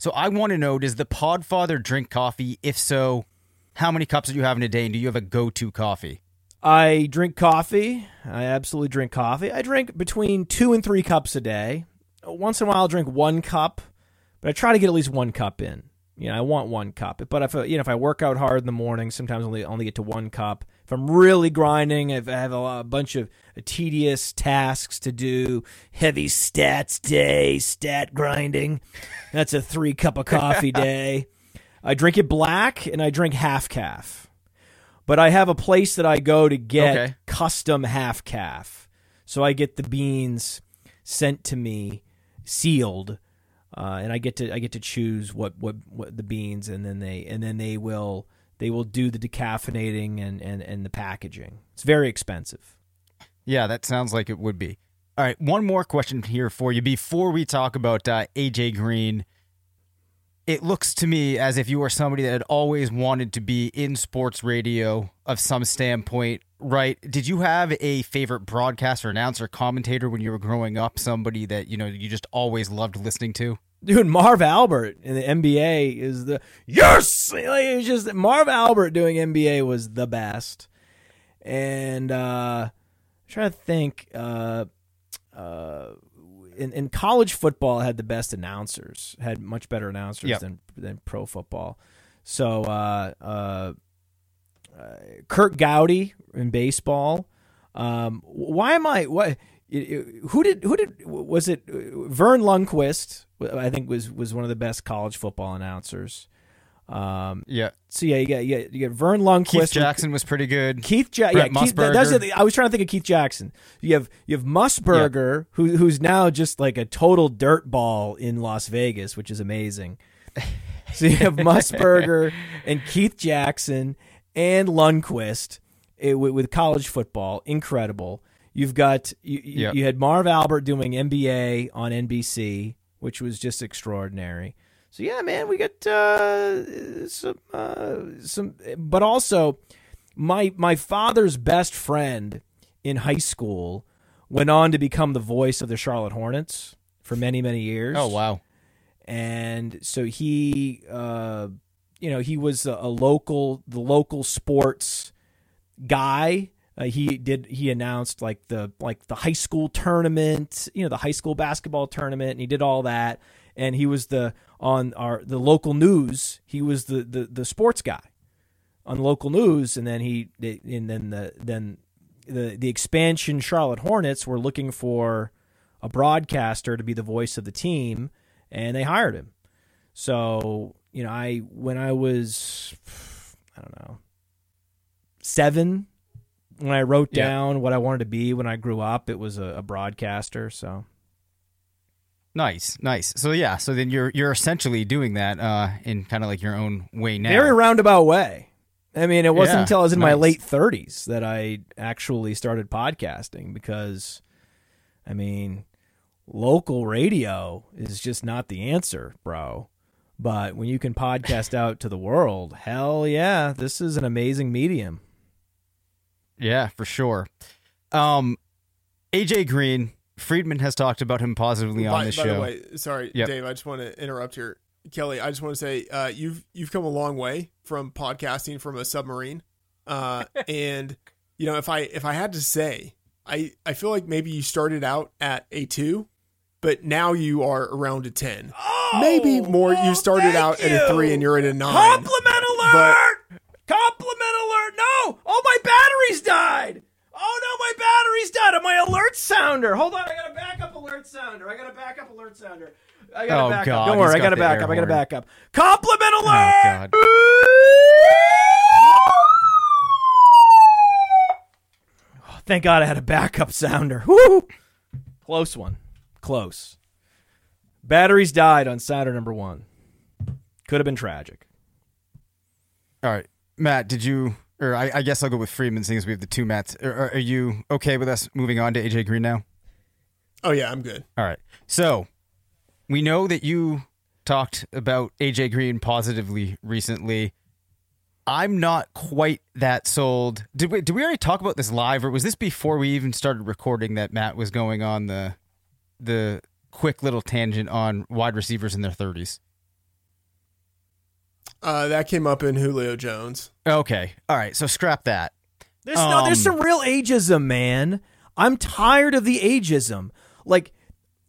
So I want to know does the Podfather drink coffee? If so, how many cups are you having a day? And do you have a go to coffee? I drink coffee. I absolutely drink coffee. I drink between two and three cups a day. Once in a while, I'll drink one cup, but I try to get at least one cup in. You know, I want one cup. But if you know if I work out hard in the morning, sometimes only only get to one cup. If I'm really grinding, if I have a, a bunch of tedious tasks to do, heavy stats day, stat grinding, that's a three cup of coffee day. I drink it black and I drink half caff but I have a place that I go to get Okay. custom half caff. So I get the beans sent to me sealed, uh, and I get to I get to choose what, what, what the beans, and then they and then they will they will do the decaffeinating and, and, and the packaging. It's very expensive. Yeah, that sounds like it would be. All right, one more question here for you before we talk about uh, AJ Green. It looks to me as if you are somebody that had always wanted to be in sports radio of some standpoint, right? Did you have a favorite broadcaster, announcer, commentator when you were growing up? Somebody that you know you just always loved listening to? Dude, Marv Albert in the NBA is the yes. Like, it's just Marv Albert doing NBA was the best, and uh, I'm trying to think. Uh, uh, in, in college football, had the best announcers, had much better announcers Yep. than than pro football. So uh, uh, uh, Curt Gowdy in baseball. Um, why am I what? Who did who did was it? Verne Lundquist, I think was was one of the best college football announcers. Um, Yeah, so yeah, you got you got, you got Verne Lundquist. Keith Jackson was pretty good. Keith Jackson. Yeah, Keith, that, that's the, I was trying to think of Keith Jackson. You have you have Musburger, who who's now just like a total dirt ball in Las Vegas, which is amazing. so you have Musburger and Keith Jackson and Lundquist eh, with, with college football, incredible. You've got you, Yep. you had Marv Albert doing NBA on NBC, which was just extraordinary. So yeah, man, we got uh, some uh, some, but also my my father's best friend in high school went on to become the voice of the Charlotte Hornets for many many years. Oh wow, and so he, uh, you know, he was a, a local, the local sports guy. Uh, he did. He announced like the like the high school tournament, you know, the high school basketball tournament, and he did all that. And he was the on our the local news. He was the the, the sports guy on local news, and then he and then the then the the expansion Charlotte Hornets were looking for a broadcaster to be the voice of the team, and they hired him. So you know, I when I was I don't know seven when I wrote Yeah. down what I wanted to be when I grew up, it was a, a broadcaster. So Nice, nice. So yeah, so then you're you're essentially doing that uh, in kind of like your own way now. very roundabout way. I mean, it wasn't Yeah, until I was in my late thirties that I actually started podcasting because, I mean, local radio is just not the answer, bro. But when you can podcast out to the world, hell yeah, this is an amazing medium. Yeah, for sure. Um, AJ Green, Freedman has talked about him positively on by, this by show. the way, sorry, Yep. Dave. I just want to interrupt here, Kelley. I just want to say uh, you've you've come a long way from podcasting from a submarine, uh, and you know if I if I had to say, I I feel like maybe you started out at a two, but now you are around a ten. maybe more. you started out at a three and you're at a nine. Compliment alert! Compliment alert! No! Oh, my battery's died! Oh no, my battery's died on my alert sounder. Hold on, I got a backup alert sounder. I got a backup alert sounder. I got Oh, a backup. God, Don't worry, I got got a backup. I got a backup. Compliment Oh alert! God. Oh, thank God I had a backup sounder. Woo! Close one. Close. Batteries died on sounder number one. Could have been tragic. All right, Matt, did you? Or I, I guess I'll go with Freedman, as we have the two Matts. Are, are, are you okay with us moving on to AJ Green now? Oh yeah, I'm good. All right. So we know that you talked about AJ Green positively recently. I'm not quite that sold. Did we did we already talk about this live or was this before we even started recording that Matt was going on the the quick little tangent on wide receivers in their 30s? Uh, that came up in Julio Jones. Okay. All right. So scrap that. There's no, there's Um, some real ageism, man. I'm tired of the ageism. Like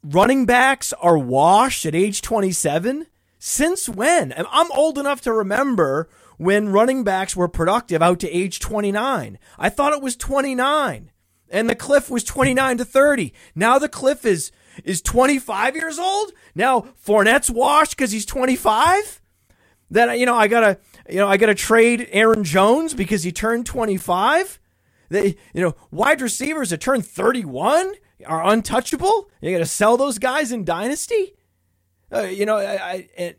running backs are washed at age 27. Since when? I'm old enough to remember when running backs were productive out to age 29. I thought it was 29, and the cliff was 29 to 30. Now the cliff is is 25 years old. Now Fournette's washed because he's 25 then you know I gotta you know I gotta trade Aaron Jones because he turned 25. They you know wide receivers that turn 31 are untouchable. You gotta sell those guys in dynasty. Uh, you know I I,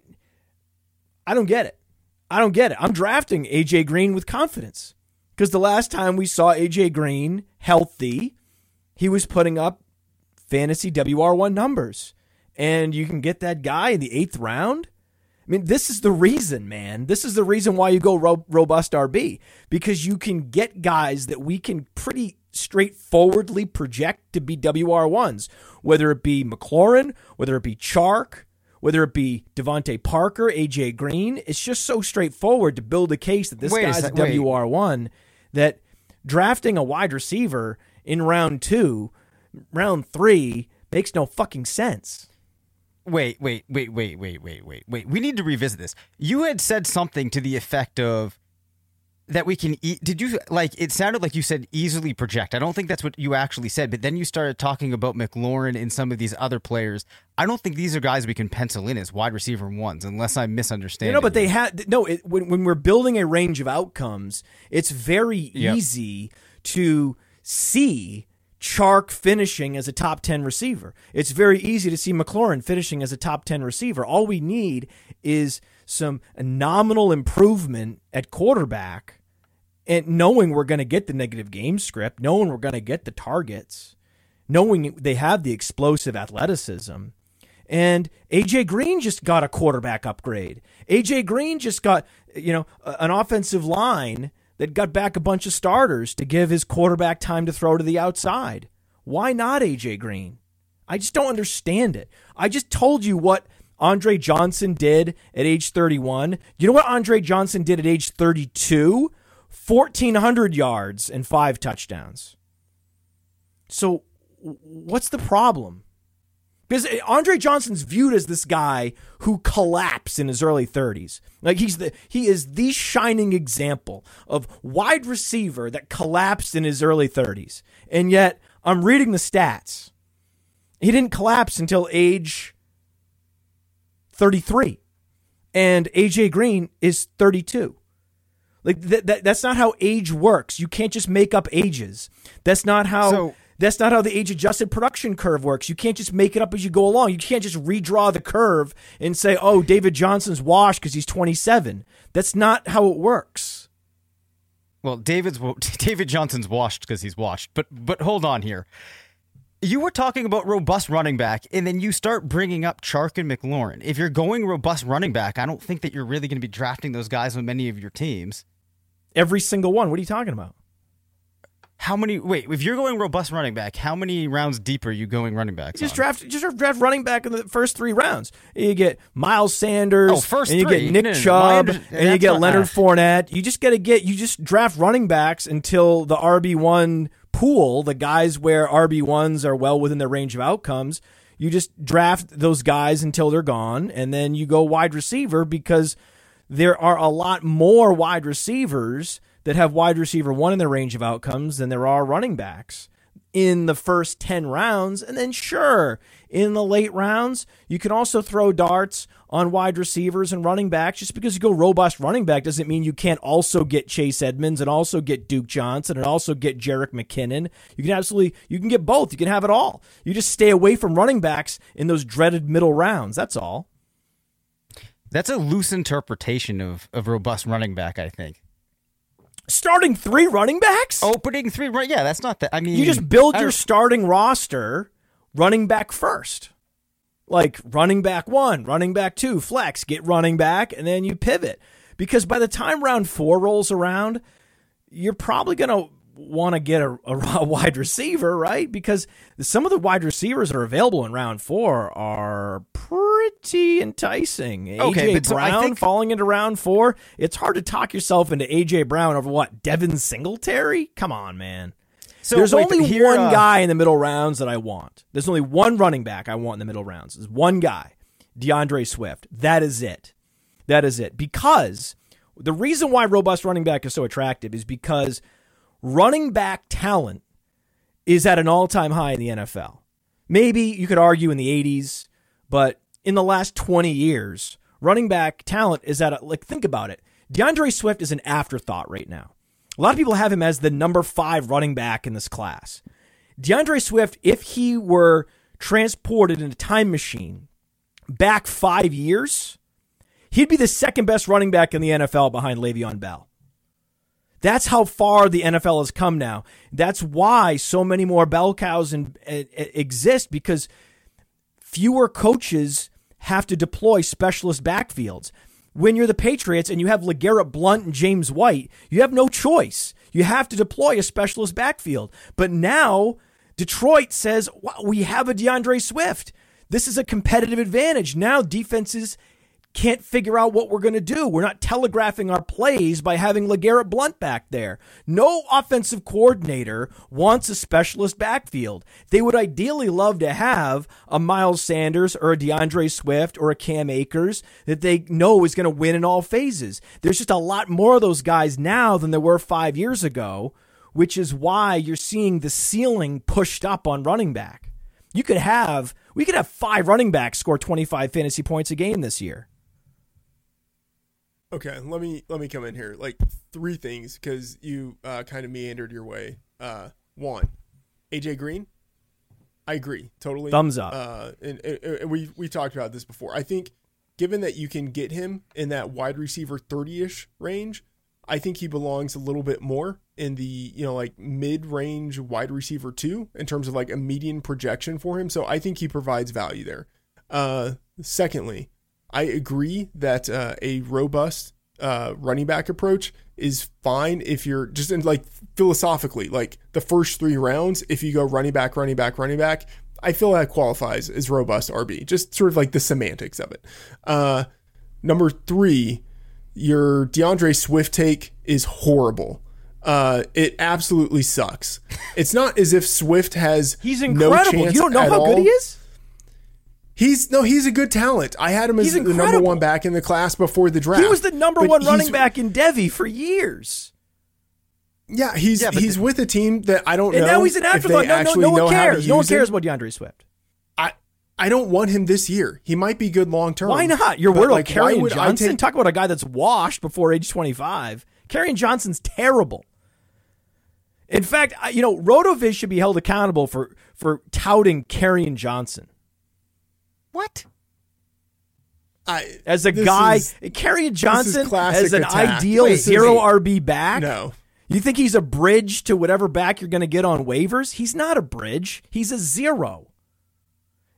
I don't get it. I don't get it. I'm drafting AJ Green with confidence because the last time we saw AJ Green healthy, he was putting up fantasy WR1 numbers, and you can get that guy in the eighth round. I mean, this is the reason, man. This is the reason why you go ro- robust RB because you can get guys that we can pretty straightforwardly project to be WR1s, whether it be McLaurin, whether it be Chark, whether it be DeVante Parker, AJ Green. It's just so straightforward to build a case that this Wait guy's a sec- wait. WR1 that drafting a wide receiver in round two, round three makes no fucking sense. Wait, wait, wait, wait, wait, wait, wait, wait. We need to revisit this. You had said something to the effect of that we can eat. Did you like? It sounded like you said easily project. I don't think that's what you actually said. But then you started talking about McLaurin and some of these other players. I don't think these are guys we can pencil in as wide receiver ones, unless I'm misunderstanding. You know, but they had no. It, when when we're building a range of outcomes, it's very Yep. easy to see Chark finishing as a top ten receiver. It's very easy to see McLaurin finishing as a top ten receiver. All we need is some nominal improvement at quarterback, and knowing we're going to get the negative game script, knowing we're going to get the targets, knowing they have the explosive athleticism. And AJ Green just got a quarterback upgrade. AJ Green just got, you know, an offensive line that got back a bunch of starters to give his quarterback time to throw to the outside. Why not AJ Green? I just don't understand it. I just told you what Andre Johnson did at age 31? You know what Andre Johnson did at age 32? 1,400 yards and five touchdowns. So, what's the problem? Because Andre Johnson's viewed as this guy who collapsed in his early 30s. Like he's the he is the shining example of wide receiver that collapsed in his early 30s. And yet, I'm reading the stats. He didn't collapse until age 33. And AJ Green is 32. Like that, that that's not how age works. You can't just make up ages. That's not how So- that's not how the age adjusted production curve works. You can't just make it up as you go along. You can't just redraw the curve and say, "Oh, David Johnson's washed because he's 27." That's not how it works. Well, David's David Johnson's washed because he's washed. But but hold on here. You were talking about robust running back, and then you start bringing up Chark and McLaurin. If you're going robust running back, I don't think that you're really going to be drafting those guys on many of your teams. Every single one. What are you talking about? How many? Wait, if you're going robust running back, how many rounds deep are you going running back? Just on? draft, just draft running back in the first three rounds. You get Miles Sanders, Oh, first and you three. get Nick No, no, no. Chubb, under- and you get Leonard ah. Fournette. You just got to get, you just draft running backs until the RB one pool, the guys where RB ones are well within their range of outcomes. You just draft those guys until they're gone, and then you go wide receiver because there are a lot more wide receivers that have wide receiver one in their range of outcomes than there are running backs in the first 10 rounds. And then, sure, in the late rounds, you can also throw darts on wide receivers and running backs. Just because you go robust running back doesn't mean you can't also get Chase Edmonds and also get Duke Johnson and also get Jerick McKinnon. You can absolutely, you can get both. You can have it all. You just stay away from running backs in those dreaded middle rounds. That's all. That's a loose interpretation of, of robust running back, I think. Starting three running backs? Opening three, right? Yeah, that's not that. I mean, You just build your starting roster running back first. Like running back one, running back two, flex, get running back, and then you pivot. Because by the time round four rolls around, you're probably going to want to get a, a wide receiver, right? Because some of the wide receivers that are available in round four are pretty enticing. Okay, AJ but so Brown think- falling into round four, it's hard to talk yourself into AJ Brown over what? Devin Singletary? Come on, man. So, There's wait, only here, one uh, guy in the middle rounds that I want. There's only one running back I want in the middle rounds. There's one guy, DeAndre Swift. That is it. That is it. Because the reason why robust running back is so attractive is because running back talent is at an all time high in the NFL. Maybe you could argue in the 80s, but in the last 20 years, running back talent is at a, like, think about it. DeAndre Swift is an afterthought right now. A lot of people have him as the number five running back in this class. DeAndre Swift, if he were transported in a time machine back five years, he'd be the second best running back in the NFL behind Le'Veon Bell. That's how far the NFL has come now. That's why so many more bell cows uh, exist because fewer coaches have to deploy specialist backfields. When you're the Patriots and you have LeGarrette Blunt and James White, you have no choice. You have to deploy a specialist backfield. But now Detroit says, wow, we have a DeAndre Swift. This is a competitive advantage. Now defenses can't figure out what we're going to do. We're not telegraphing our plays by having LeGarrette Blunt back there. No offensive coordinator wants a specialist backfield. They would ideally love to have a Miles Sanders or a DeAndre Swift or a Cam Akers that they know is going to win in all phases. There's just a lot more of those guys now than there were five years ago, which is why you're seeing the ceiling pushed up on running back. You could have, we could have five running backs score 25 fantasy points a game this year. Okay, let me let me come in here. Like three things because you uh, kind of meandered your way. Uh, one, AJ Green. I agree totally. Thumbs up. Uh, and, and, we we talked about this before. I think given that you can get him in that wide receiver thirty ish range, I think he belongs a little bit more in the you know like mid range wide receiver two in terms of like a median projection for him. So I think he provides value there. Uh, secondly, I agree that uh, a robust uh, running back approach is fine if you're just in like philosophically, like the first three rounds, if you go running back, running back, running back, I feel that qualifies as robust RB. Just sort of like the semantics of it. Uh, number three, your DeAndre Swift take is horrible. Uh, it absolutely sucks. It's not as if Swift has He's no incredible. chance you don't know how good all. he is? He's no, he's a good talent. I had him as the number one back in the class before the draft. He was the number But one running back in Devi for years. Yeah, he's Yeah, he's with a team that I don't And know. now he's an afterthought. No, no, no one know how to cares. No one use him. cares about DeAndre Swift. I I don't want him this year. He might be good long term. Why not? You're worried like, about Kerryon Johnson? take- Talk about a guy that's washed before age 25. Kerryon Johnson's terrible. In fact, I- you know, Rotoviz should be held accountable for for touting Kerryon Johnson What? I, as a guy. is- Kerryon Johnson classic as an attack. ideal This is- zero RB back. no. You think he's a bridge to whatever back you're going to get on waivers? He's not a bridge. He's a zero.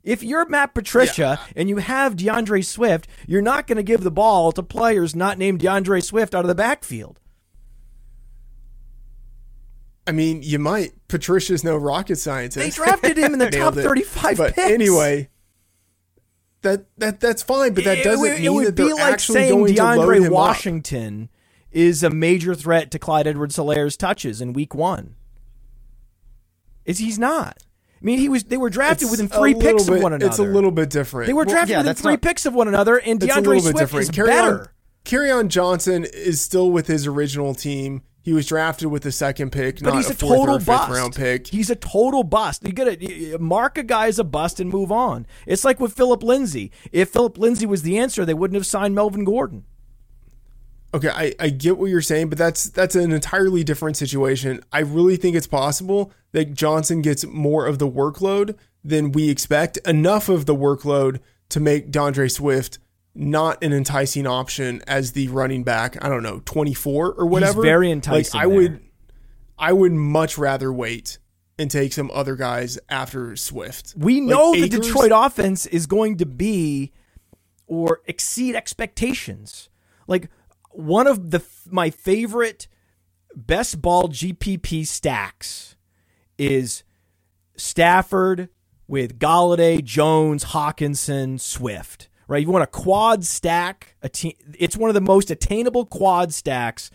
If you're Matt Patricia and you have DeAndre Swift, you're not going to give the ball to players not named DeAndre Swift out of the backfield. I mean, you might. Patricia's no rocket scientist. They drafted him in the top it. 35 But picks. anyway, that that that's fine. But that doesn't it, would- mean would that be they're like actually saying going to load DeAndre him up. Washington is a major threat to Clyde Edwards Hilaire's touches in week one. Is he's not. I mean, he was. They were drafted It's within three picks bit- of one another. It's a little bit different. They were Well, drafted yeah, within three not- picks of one another, and DeAndre Swift different. is Carry better. On, Johnson is still with his original team. He was drafted with the second pick, But not he's a a total bust. round pick. He's a total bust. You got to mark a guy as a bust and move on. It's like with Philip Lindsay. If Philip Lindsay was the answer, they wouldn't have signed Melvin Gordon. Okay, I, I get what you're saying, but that's that's an entirely different situation. I really think it's possible that Johnson gets more of the workload than we expect, enough of the workload to make DeAndre Swift not an enticing option as the running back. I don't know, 24 or whatever. very enticing Like I there. would, I would much rather wait and take some other guys after Swift. We Like know the Detroit offense is going to be or exceed expectations. Like one of the my favorite best ball GPP stacks is Stafford with Golladay, Jones, Hockenson, Swift. Right? You want a quad stack. It's one of the most attainable quad stacks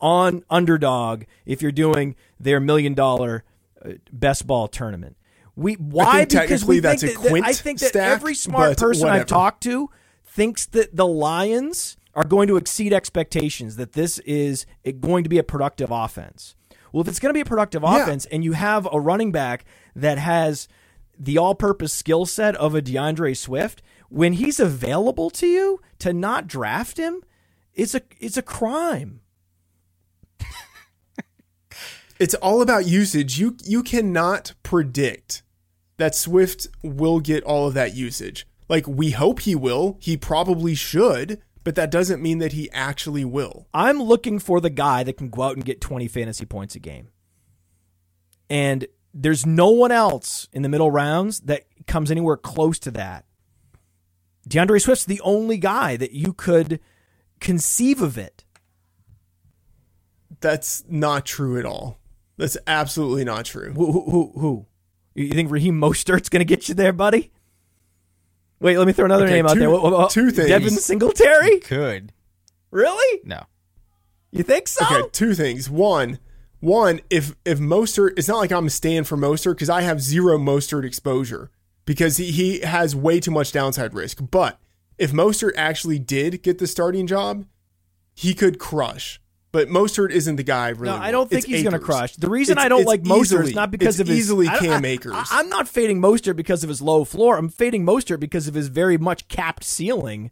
on underdog if you're doing their million dollar uh, best ball tournament. We why because we that's think a that, that- I think that stack, every smart person I've talked to thinks that the Lions are going to exceed expectations. That this is going to be a productive offense. Well, if it's going to be a productive Yeah. offense, and you have a running back that has the all-purpose skill set of a DeAndre Swift, when he's available to you, to not draft him, it's a it's a crime. it's all about usage. You you cannot predict that Swift will get all of that usage. Like we hope he will. He probably should, but that doesn't mean that he actually will. I'm looking for the guy that can go out and get 20 fantasy points a game. And there's no one else in the middle rounds that comes anywhere close to that. DeAndre Swift's the only guy that you could conceive of it. That's not true at all. That's absolutely not true. Who? Who? Who? who? You think Raheem Mostert's going to get you there, buddy? Wait, let me throw another Okay, name out there. What- what- two things. Devin Singletary? Could. Really? No. You think so? Okay, two things. One, one, if if Mostert, it's not like I'm staying for Mostert because I have zero Mostert exposure because he, he has way too much downside risk. But if Mostert actually did get the starting job, he could crush. But Mostert isn't the guy. Really, No, I don't think he's going to crush. The reason It's- I don't like Mostert easily- is not because of his easily Cam Akers. I, am not fading Mostert because of his low floor. I'm fading Mostert because of his very much capped ceiling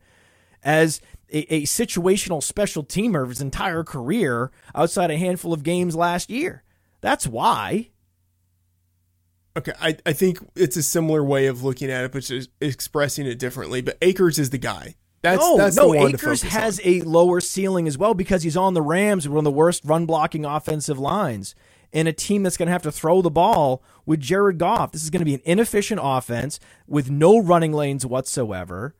as a, a situational special teamer of his entire career outside a handful of games last year. That's why. Okay, I, I think it's a similar way of looking at it, but just expressing it differently. But Akers is the guy. That's no, that's no, the one Akers has on. a lower ceiling as well because he's on the Rams, one of the worst run blocking offensive lines, and a team that's going to have to throw the ball with Jared Goff. This is going to be an inefficient offense with no running lanes whatsoever.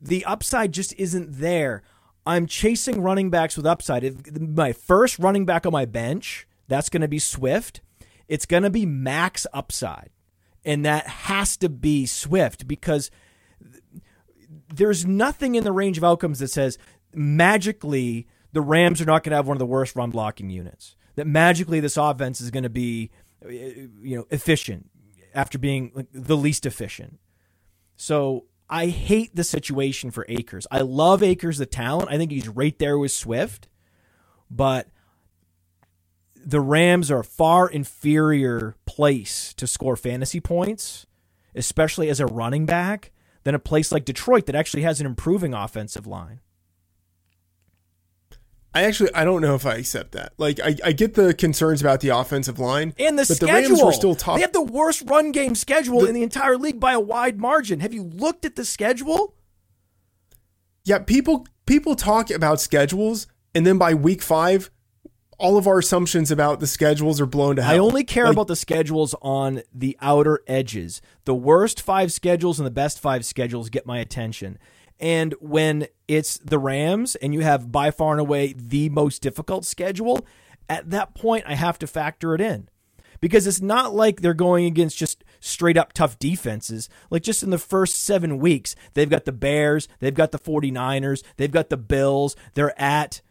The upside just isn't there. I'm chasing running backs with upside. If my first running back on my bench, that's going to be Swift. It's going to be max upside. and that has to be Swift because there's nothing in the range of outcomes that says magically the Rams are not going to have one of the worst run blocking units. That magically this offense is going to be, uh, you know, efficient after being the least efficient. So I hate the situation for Akers. I love Akers, the talent. I think he's right there with Swift, but the Rams are a far inferior place to score fantasy points, especially as a running back, than a place like Detroit that actually has an improving offensive line. I actually I don't know if I accept that. Like I, I get the concerns about the offensive line and the but schedule. The Rams were still top. They have the worst run game schedule the, in the entire league by a wide margin. Have you looked at the schedule? Yeah, people people talk about schedules, and then by week five, all of our assumptions about the schedules are blown to hell. I only care like, about the schedules on the outer edges. The worst five schedules and the best five schedules get my attention. And when it's the Rams and you have by far and away the most difficult schedule, at that point I have to factor it in. Because it's not like they're going against just straight up tough defenses. Like just in the first seven weeks, they've got the Bears, they've got the 49ers, they've got the Bills, they're at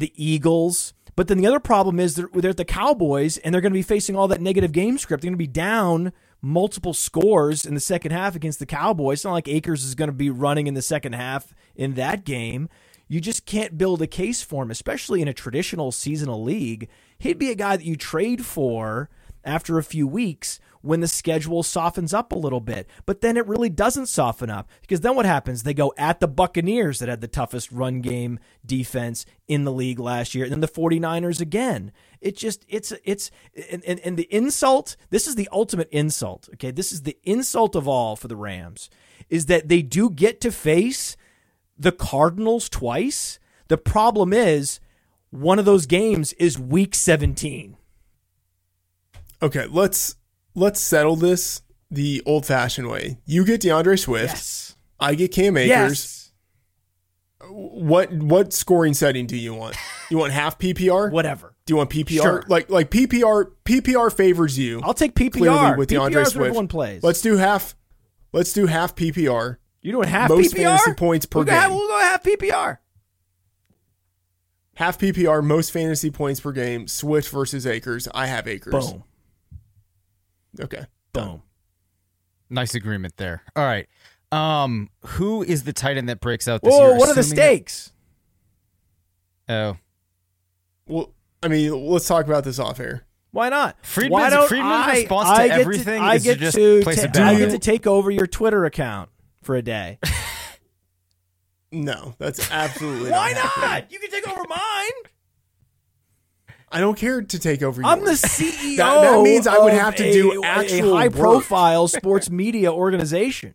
the Eagles. But then the other problem is they're, they're at the Cowboys and they're going to be facing all that negative game script. They're going to be down multiple scores in the second half against the Cowboys. It's not like Akers is going to be running in the second half in that game. You just can't build a case for him, especially in a traditional seasonal league. He'd be a guy that you trade for after a few weeks when the schedule softens up a little bit. But then it really doesn't soften up because then what happens? They go at the Buccaneers that had the toughest run game defense in the league last year, and then the 49ers again. It just it's it's and, and, and the insult, this is the ultimate insult. Okay. This is the insult of all for the Rams, is that they do get to face the Cardinals twice. The problem is one of those games is week 17. Okay, let's let's settle this the old fashioned way. You get DeAndre Swift. Yes. I get Cam Akers. Yes. What what scoring setting do you want? You want half PPR? Whatever. Do you want PPR? Sure. Like like PPR PPR favors you. I'll take PPR clearly with PPR DeAndre Swift. everyone plays. Let's do half. Let's do half PPR. you doing half PPR. most PPR? fantasy points per we'll game. We'll go half PPR. Half PPR, most fantasy points per game. Swift versus Akers. I have Akers. Boom. Okay. Boom. Nice agreement there. All right. Um, who is the tight end that breaks out this Whoa, year? what are the stakes? that- oh, Well, I mean, let's talk about this off air. Why not? Freedman's- Why don't Freedman's I, response to I get everything I is to get just to place a ta- bet I get to take over your Twitter account for a day. No, that's absolutely Why not. not? You can take over mine. I don't care to take over. I'm the. CEO. That- that means I would have to do a- actual high work. profile sports media organization.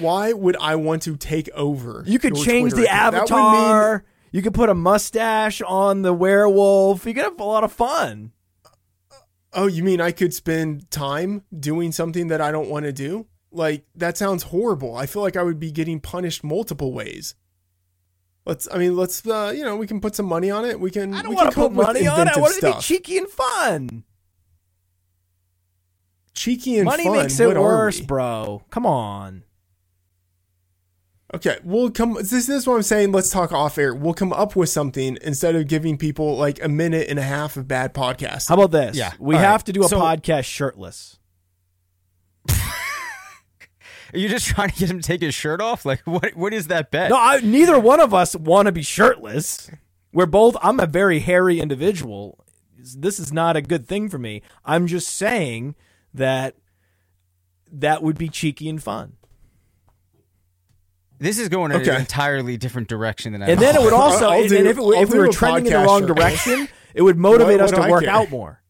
Why would I want to take over? You could change Twitter the account? Would mean- avatar. You could put a mustache on the werewolf. You could have a lot of fun. oh, you mean I could spend time doing something that I don't want to do? Like that sounds horrible. I feel like I would be getting punished multiple ways. Let's. I mean, let's. Uh, you know, we can put some money on it. We can. I don't we want to can put come up with money on it. I inventive want it to be cheeky and fun. cheeky and Money fun. makes it What worse, bro. Come on. Okay, we'll come. This, this is what I'm saying. Let's talk off air. We'll come up with something instead of giving people like a minute and a half of bad podcasts. How about this? Yeah. We All have right. to do a So- podcast shirtless. Are you just trying to get him to take his shirt off? Like, what? What is that bet? No, I, neither one of us want to be shirtless. We're both. I'm a very hairy individual. This is not a good thing for me. I'm just saying that that would be cheeky and fun. This is going in Okay. an entirely different direction than I. And then it would also, I'll and, do- if, it, if we were trending in the wrong direction, it would motivate What- us to I work care? out more.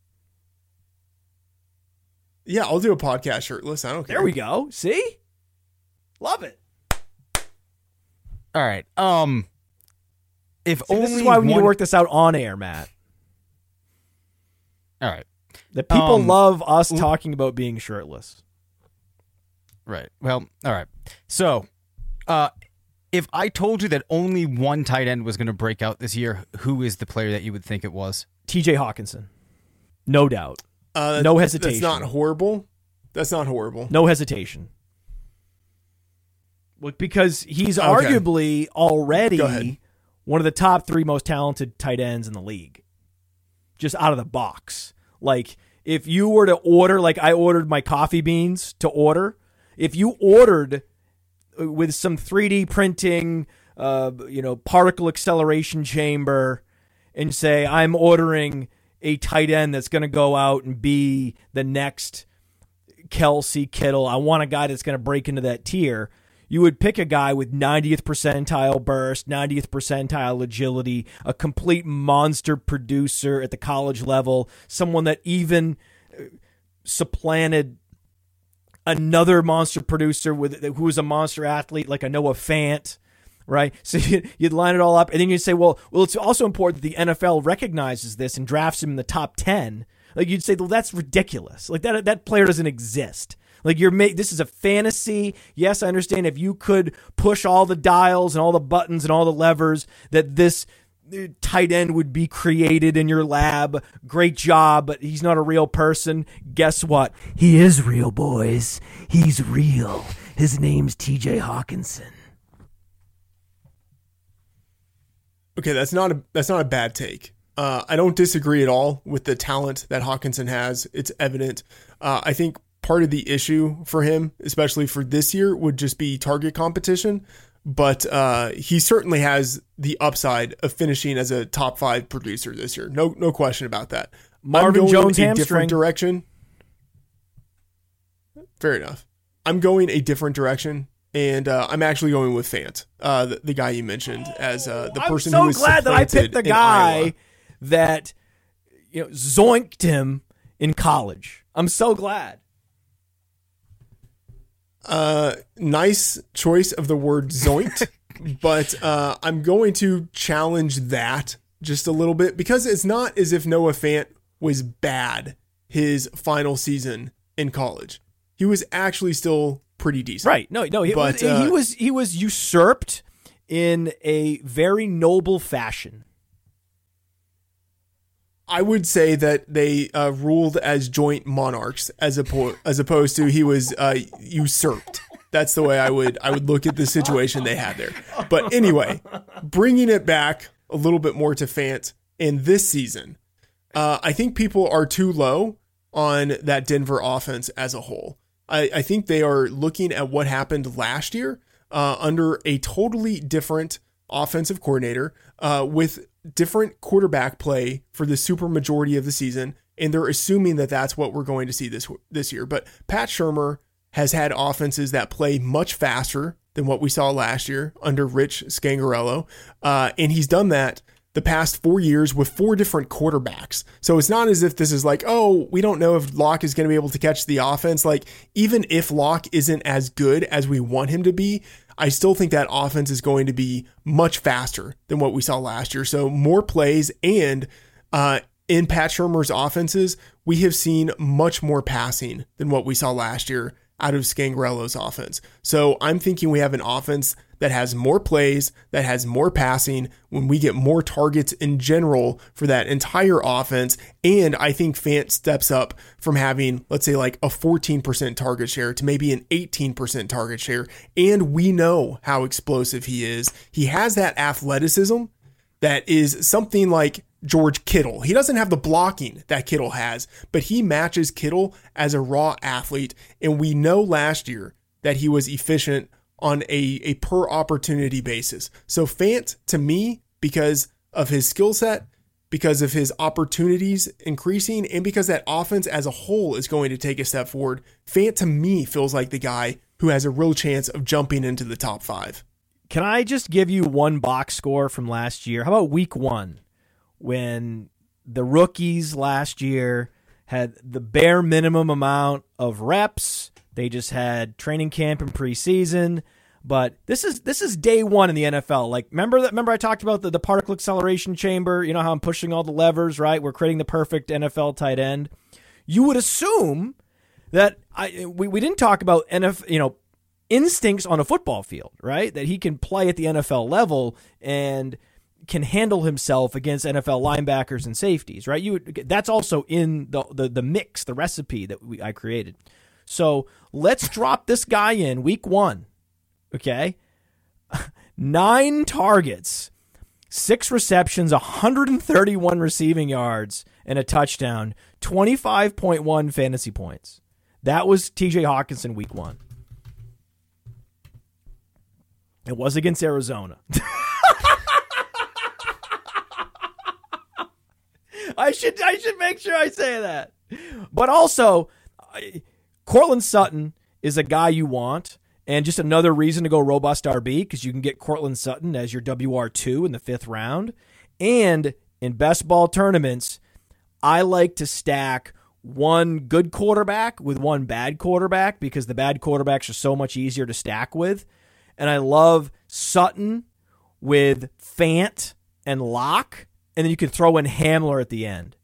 Yeah, I'll do a podcast shirtless. I don't care. There we go. See, love it. All right. Um, if See, only this is why we need to work this out on air, Matt. All right. The people Um, love us talking about being shirtless. Right. Well, all right. So, uh, if I told you that only one tight end was going to break out this year, who is the player that you would think it was? T.J. Hockenson, no doubt. Uh, No hesitation. That's not horrible. That's not horrible. No hesitation. Because he's Okay. arguably already one of the top three most talented tight ends in the league. Just out of the box. Like, if you were to order, like I ordered my coffee beans to order, if you ordered uh, with some 3D printing, uh, you know, particle acceleration chamber, and say, I'm ordering a tight end that's going to go out and be the next Kelce Kittle. I want a guy that's going to break into that tier. You would pick a guy with 90th percentile burst, 90th percentile agility, a complete monster producer at the college level, someone that even uh, supplanted another monster producer with who was a monster athlete like a Noah Fant, right? So you'd, line it all up, and then you'd say, well, well, it's also important that the NFL recognizes this and drafts him in the top ten. Like you'd say, well, that's ridiculous. Like that that player doesn't exist. Like you're ma- this is a fantasy. Yes, I understand if you could push all the dials and all the buttons and all the levers that this uh, tight end would be created in your lab. Great job, but he's not a real person. Guess what? He is real, boys. He's real. His name's TJ Hockenson. Okay, that's not a that's not a bad take. Uh, I don't disagree at all with the talent that Hockenson has. It's evident. Uh, I think part of the issue for him, especially for this year, would just be target competition. But uh, he certainly has the upside of finishing as a top five producer this year. No, no question about that. Marvin Jones a hamstring. different direction. Fair enough. I'm going a different direction, and uh, I'm actually going with Fant, uh, the, the guy you mentioned as uh, the person I'm so who was glad that I picked the guy that you know zoinked him in college. I'm so glad. Uh, nice choice of the word zoinked, but uh, I'm going to challenge that just a little bit because it's not as if Noah Fant was bad his final season in college. He was actually still pretty decent. Right? No, no. He, But, was, he uh, was he was usurped in a very noble fashion. I would say that they uh, ruled as joint monarchs as as opposed to he was uh, usurped. That's the way I would I would look at the situation they had there. But anyway, bringing it back a little bit more to Fant in this season, uh, I think people are too low on that Denver offense as a whole. I, I think they are looking at what happened last year uh, under a totally different offensive coordinator uh, with different quarterback play for the super majority of the season, and they're assuming that that's what we're going to see this this year. But Pat Shurmur has had offenses that play much faster than what we saw last year under Rich Scangarello, uh, and he's done that the past four years with four different quarterbacks. So it's not as if this is like, oh, we don't know if Lock is going to be able to catch the offense. Like, even if Lock isn't as good as we want him to be, I still think that offense is going to be much faster than what we saw last year. So more plays and uh, in Pat Shurmur's offenses, we have seen much more passing than what we saw last year out of Scangarello's offense. So I'm thinking we have an offense that has more plays, that has more passing, when we get more targets in general for that entire offense. And I think Fant steps up from having, let's say, like a 14% target share to maybe an 18% target share. And we know how explosive he is. He has that athleticism that is something like George Kittle. He doesn't have the blocking that Kittle has, but he matches Kittle as a raw athlete. And we know last year that he was efficient on a, a per opportunity basis. So Fant, to me, because of his skill set, because of his opportunities increasing, and because that offense as a whole is going to take a step forward, Fant to me feels like the guy who has a real chance of jumping into the top five. Can I just give you one box score from last year? How about week one, when the rookies last year had the bare minimum amount of reps? They just had training camp and preseason. But this is this is day one in the NFL. Like remember that remember I talked about the, the particle acceleration chamber, you know how I'm pushing all the levers, right? We're creating the perfect NFL tight end. You would assume that I we, we didn't talk about NFL, you know, instincts on a football field, right? That he can play at the NFL level and can handle himself against NFL linebackers and safeties, right? You that's also in the, the the mix, the recipe that we, I created. So let's drop this guy in week one. Okay, nine targets, six receptions, 131 receiving yards, and a touchdown, 25.1 fantasy points. That was TJ Hockenson week one. It was against Arizona. I should I should make sure I say that. But also, Courtland Sutton is a guy you want, and just another reason to go robust RB because you can get Courtland Sutton as your WR two in the fifth round. And in best ball tournaments, I like to stack one good quarterback with one bad quarterback because the bad quarterbacks are so much easier to stack with. And I love Sutton with Fant and Lock and then you can throw in Hamler at the end.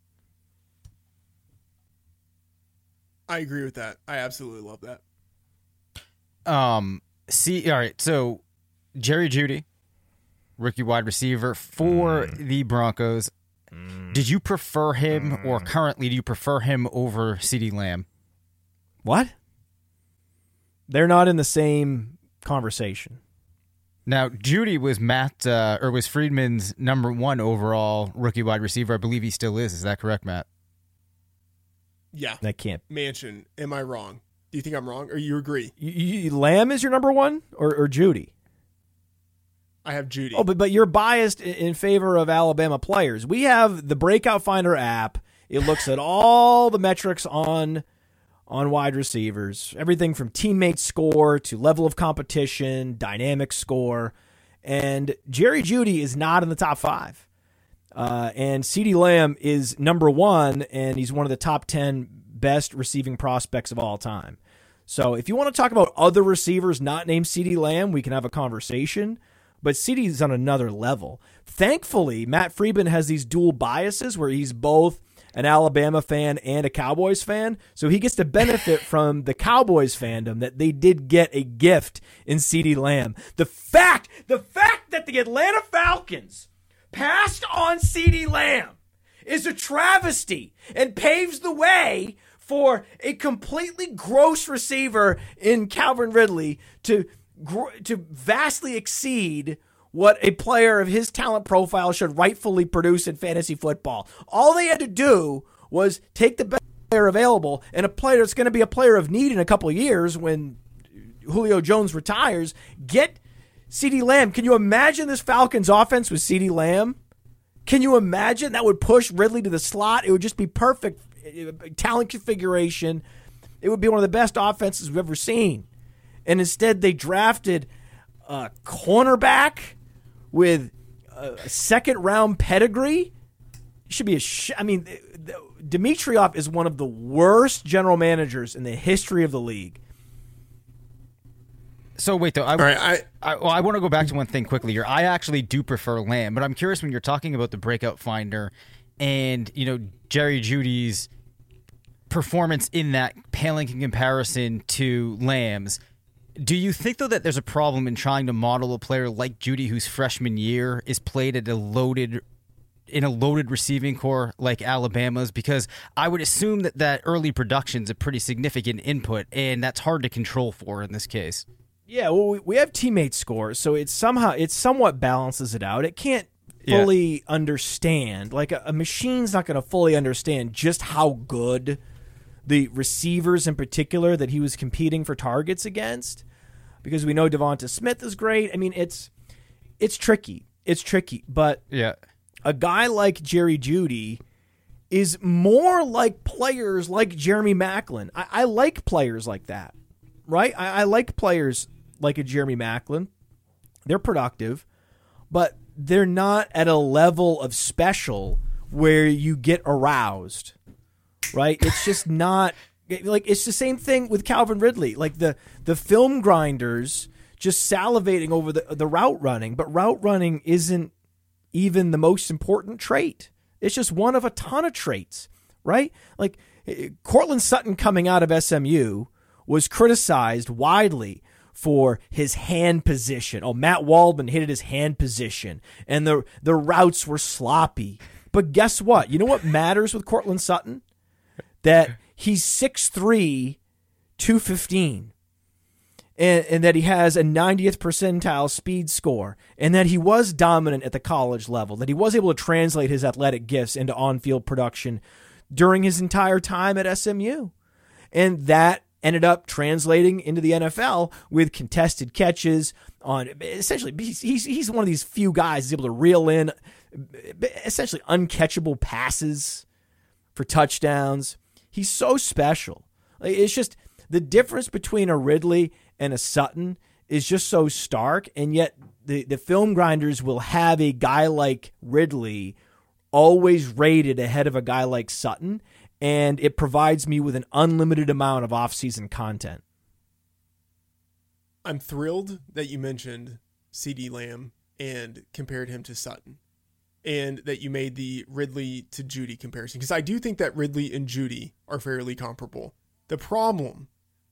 I agree with that. I absolutely love that. Um, see, all right. So Jerry Jeudy, rookie wide receiver for mm. the Broncos. Mm. Did you prefer him, mm. or currently do you prefer him over CeeDee Lamb? What? They're not in the same conversation. Now, Jeudy was Matt uh, or was Freedman's number one overall rookie wide receiver. I believe he still is. Is that correct, Matt? Yeah, that can't. Mansion. Am I wrong? Do you think I'm wrong, or you agree? You, you, Lamb is your number one, or, or Jeudy? I have Jeudy. Oh, but but you're biased in favor of Alabama players. We have the Breakout Finder app. It looks at all the metrics on on wide receivers, everything from teammate score to level of competition, dynamic score. And Jerry Jeudy is not in the top five. Uh, and CeeDee Lamb is number one, and he's one of the top 10 best receiving prospects of all time. So if you want to talk about other receivers not named CeeDee Lamb, we can have a conversation. But CeeDee's on another level. Thankfully, Matt Freedman has these dual biases where he's both – an Alabama fan and a Cowboys fan. So he gets to benefit from the Cowboys fandom that they did get a gift in CeeDee Lamb. The fact, the fact that the Atlanta Falcons passed on CeeDee Lamb is a travesty and paves the way for a completely gross receiver in Calvin Ridley to to vastly exceed what a player of his talent profile should rightfully produce in fantasy football. All they had to do was take the best player available and a player that's going to be a player of need in a couple years when Julio Jones retires, get CeeDee Lamb. Can you imagine this Falcons offense with CeeDee Lamb? Can you imagine that would push Ridley to the slot? It would just be perfect eh, talent configuration. It would be one of the best offenses we've ever seen. And instead, they drafted a cornerback with a second round pedigree should be a sh- I mean eh, Dimitroff is one of the worst general managers in the history of the league. So wait though, I, right, I, I, well, I want to go back to one thing quickly here. I actually do prefer Lamb, but I'm curious when you're talking about the breakout finder and you know Jerry Jeudy's performance in that paling in comparison to Lamb's. Do you think though that there's a problem in trying to model a player like Jeudy, whose freshman year is played at a loaded in a loaded receiving corps like Alabama's? Because I would assume that that early production is a pretty significant input, and that's hard to control for in this case. Yeah, well, we have teammate scores, so it somehow it somewhat balances it out. It can't fully yeah. understand like a, a machine's not going to fully understand just how good the receivers in particular that he was competing for targets against because we know Devonta Smith is great. I mean, it's it's tricky. It's tricky, but yeah, a guy like Jerry Jeudy is more like players like Jeremy Maclin. I, I like players like that, right? I, I like players like a Jeremy Maclin. They're productive, but they're not at a level of special where you get aroused right? It's just not like it's the same thing with Calvin Ridley. Like the the film grinders just salivating over the the route running, but route running isn't even the most important trait. It's just one of a ton of traits, right? Like Courtland Sutton coming out of SMU was criticized widely for his hand position. Oh, Matt Waldman hated his hand position, and the the routes were sloppy. But guess what? You know what matters with Courtland Sutton? That he's 6'3", 215 and, and that he has a 90th percentile speed score, and that he was dominant at the college level, that he was able to translate his athletic gifts into on field production during his entire time at SMU. And that ended up translating into the NFL with contested catches on essentially he's, he's, one of these few guys able to reel in essentially uncatchable passes for touchdowns. He's so special. It's just the difference between a Ridley and a Sutton is just so stark, and yet the, the film grinders will have a guy like Ridley always rated ahead of a guy like Sutton, and it provides me with an unlimited amount of off-season content. I'm thrilled that you mentioned CeeDee Lamb and compared him to Sutton. And that you made the Ridley to Jeudy comparison. Because I do think that Ridley and Jeudy are fairly comparable. The problem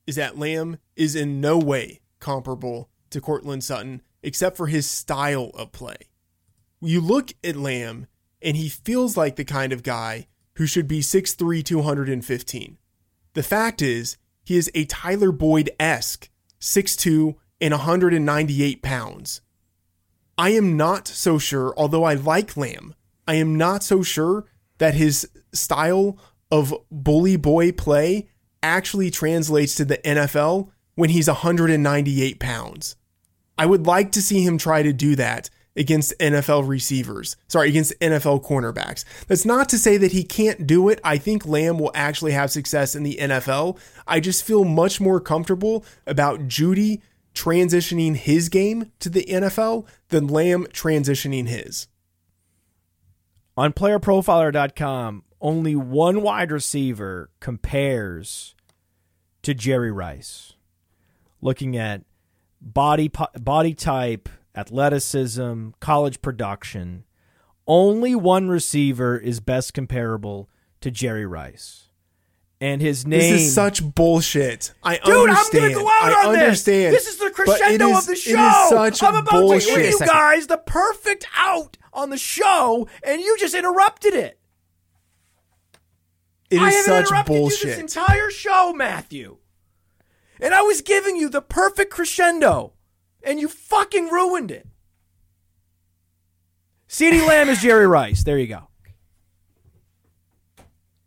is that Lamb is in no way comparable to Courtland Sutton except for his style of play. You look at Lamb and he feels like the kind of guy who should be 6'3, 215. The fact is, he is a Tyler Boyd esque 6'2 and 198 pounds. I am not so sure, although I like Lamb, I am not so sure that his style of bully boy play actually translates to the NFL when he's 198 pounds. I would like to see him try to do that against NFL receivers. Sorry, against NFL cornerbacks. That's not to say that he can't do it. I think Lamb will actually have success in the NFL. I just feel much more comfortable about Jeudy transitioning his game to the NFL than Lamb transitioning his. On playerprofiler.com, only one wide receiver compares to Jerry Rice. Looking at body body type, athleticism, college production, only one receiver is best comparable to Jerry Rice. And his name This is such bullshit. I Dude, understand. I'm gonna go out I on understand. this. This is the crescendo is- of the show. It is such I'm about bullshit. to give you guys the perfect out on the show, and you just interrupted it. It I haven't such interrupted bullshit. you this entire show, Matthew. And I was giving you the perfect crescendo, and you fucking ruined it. CeeDee Lamb is Jerry Rice. There you go.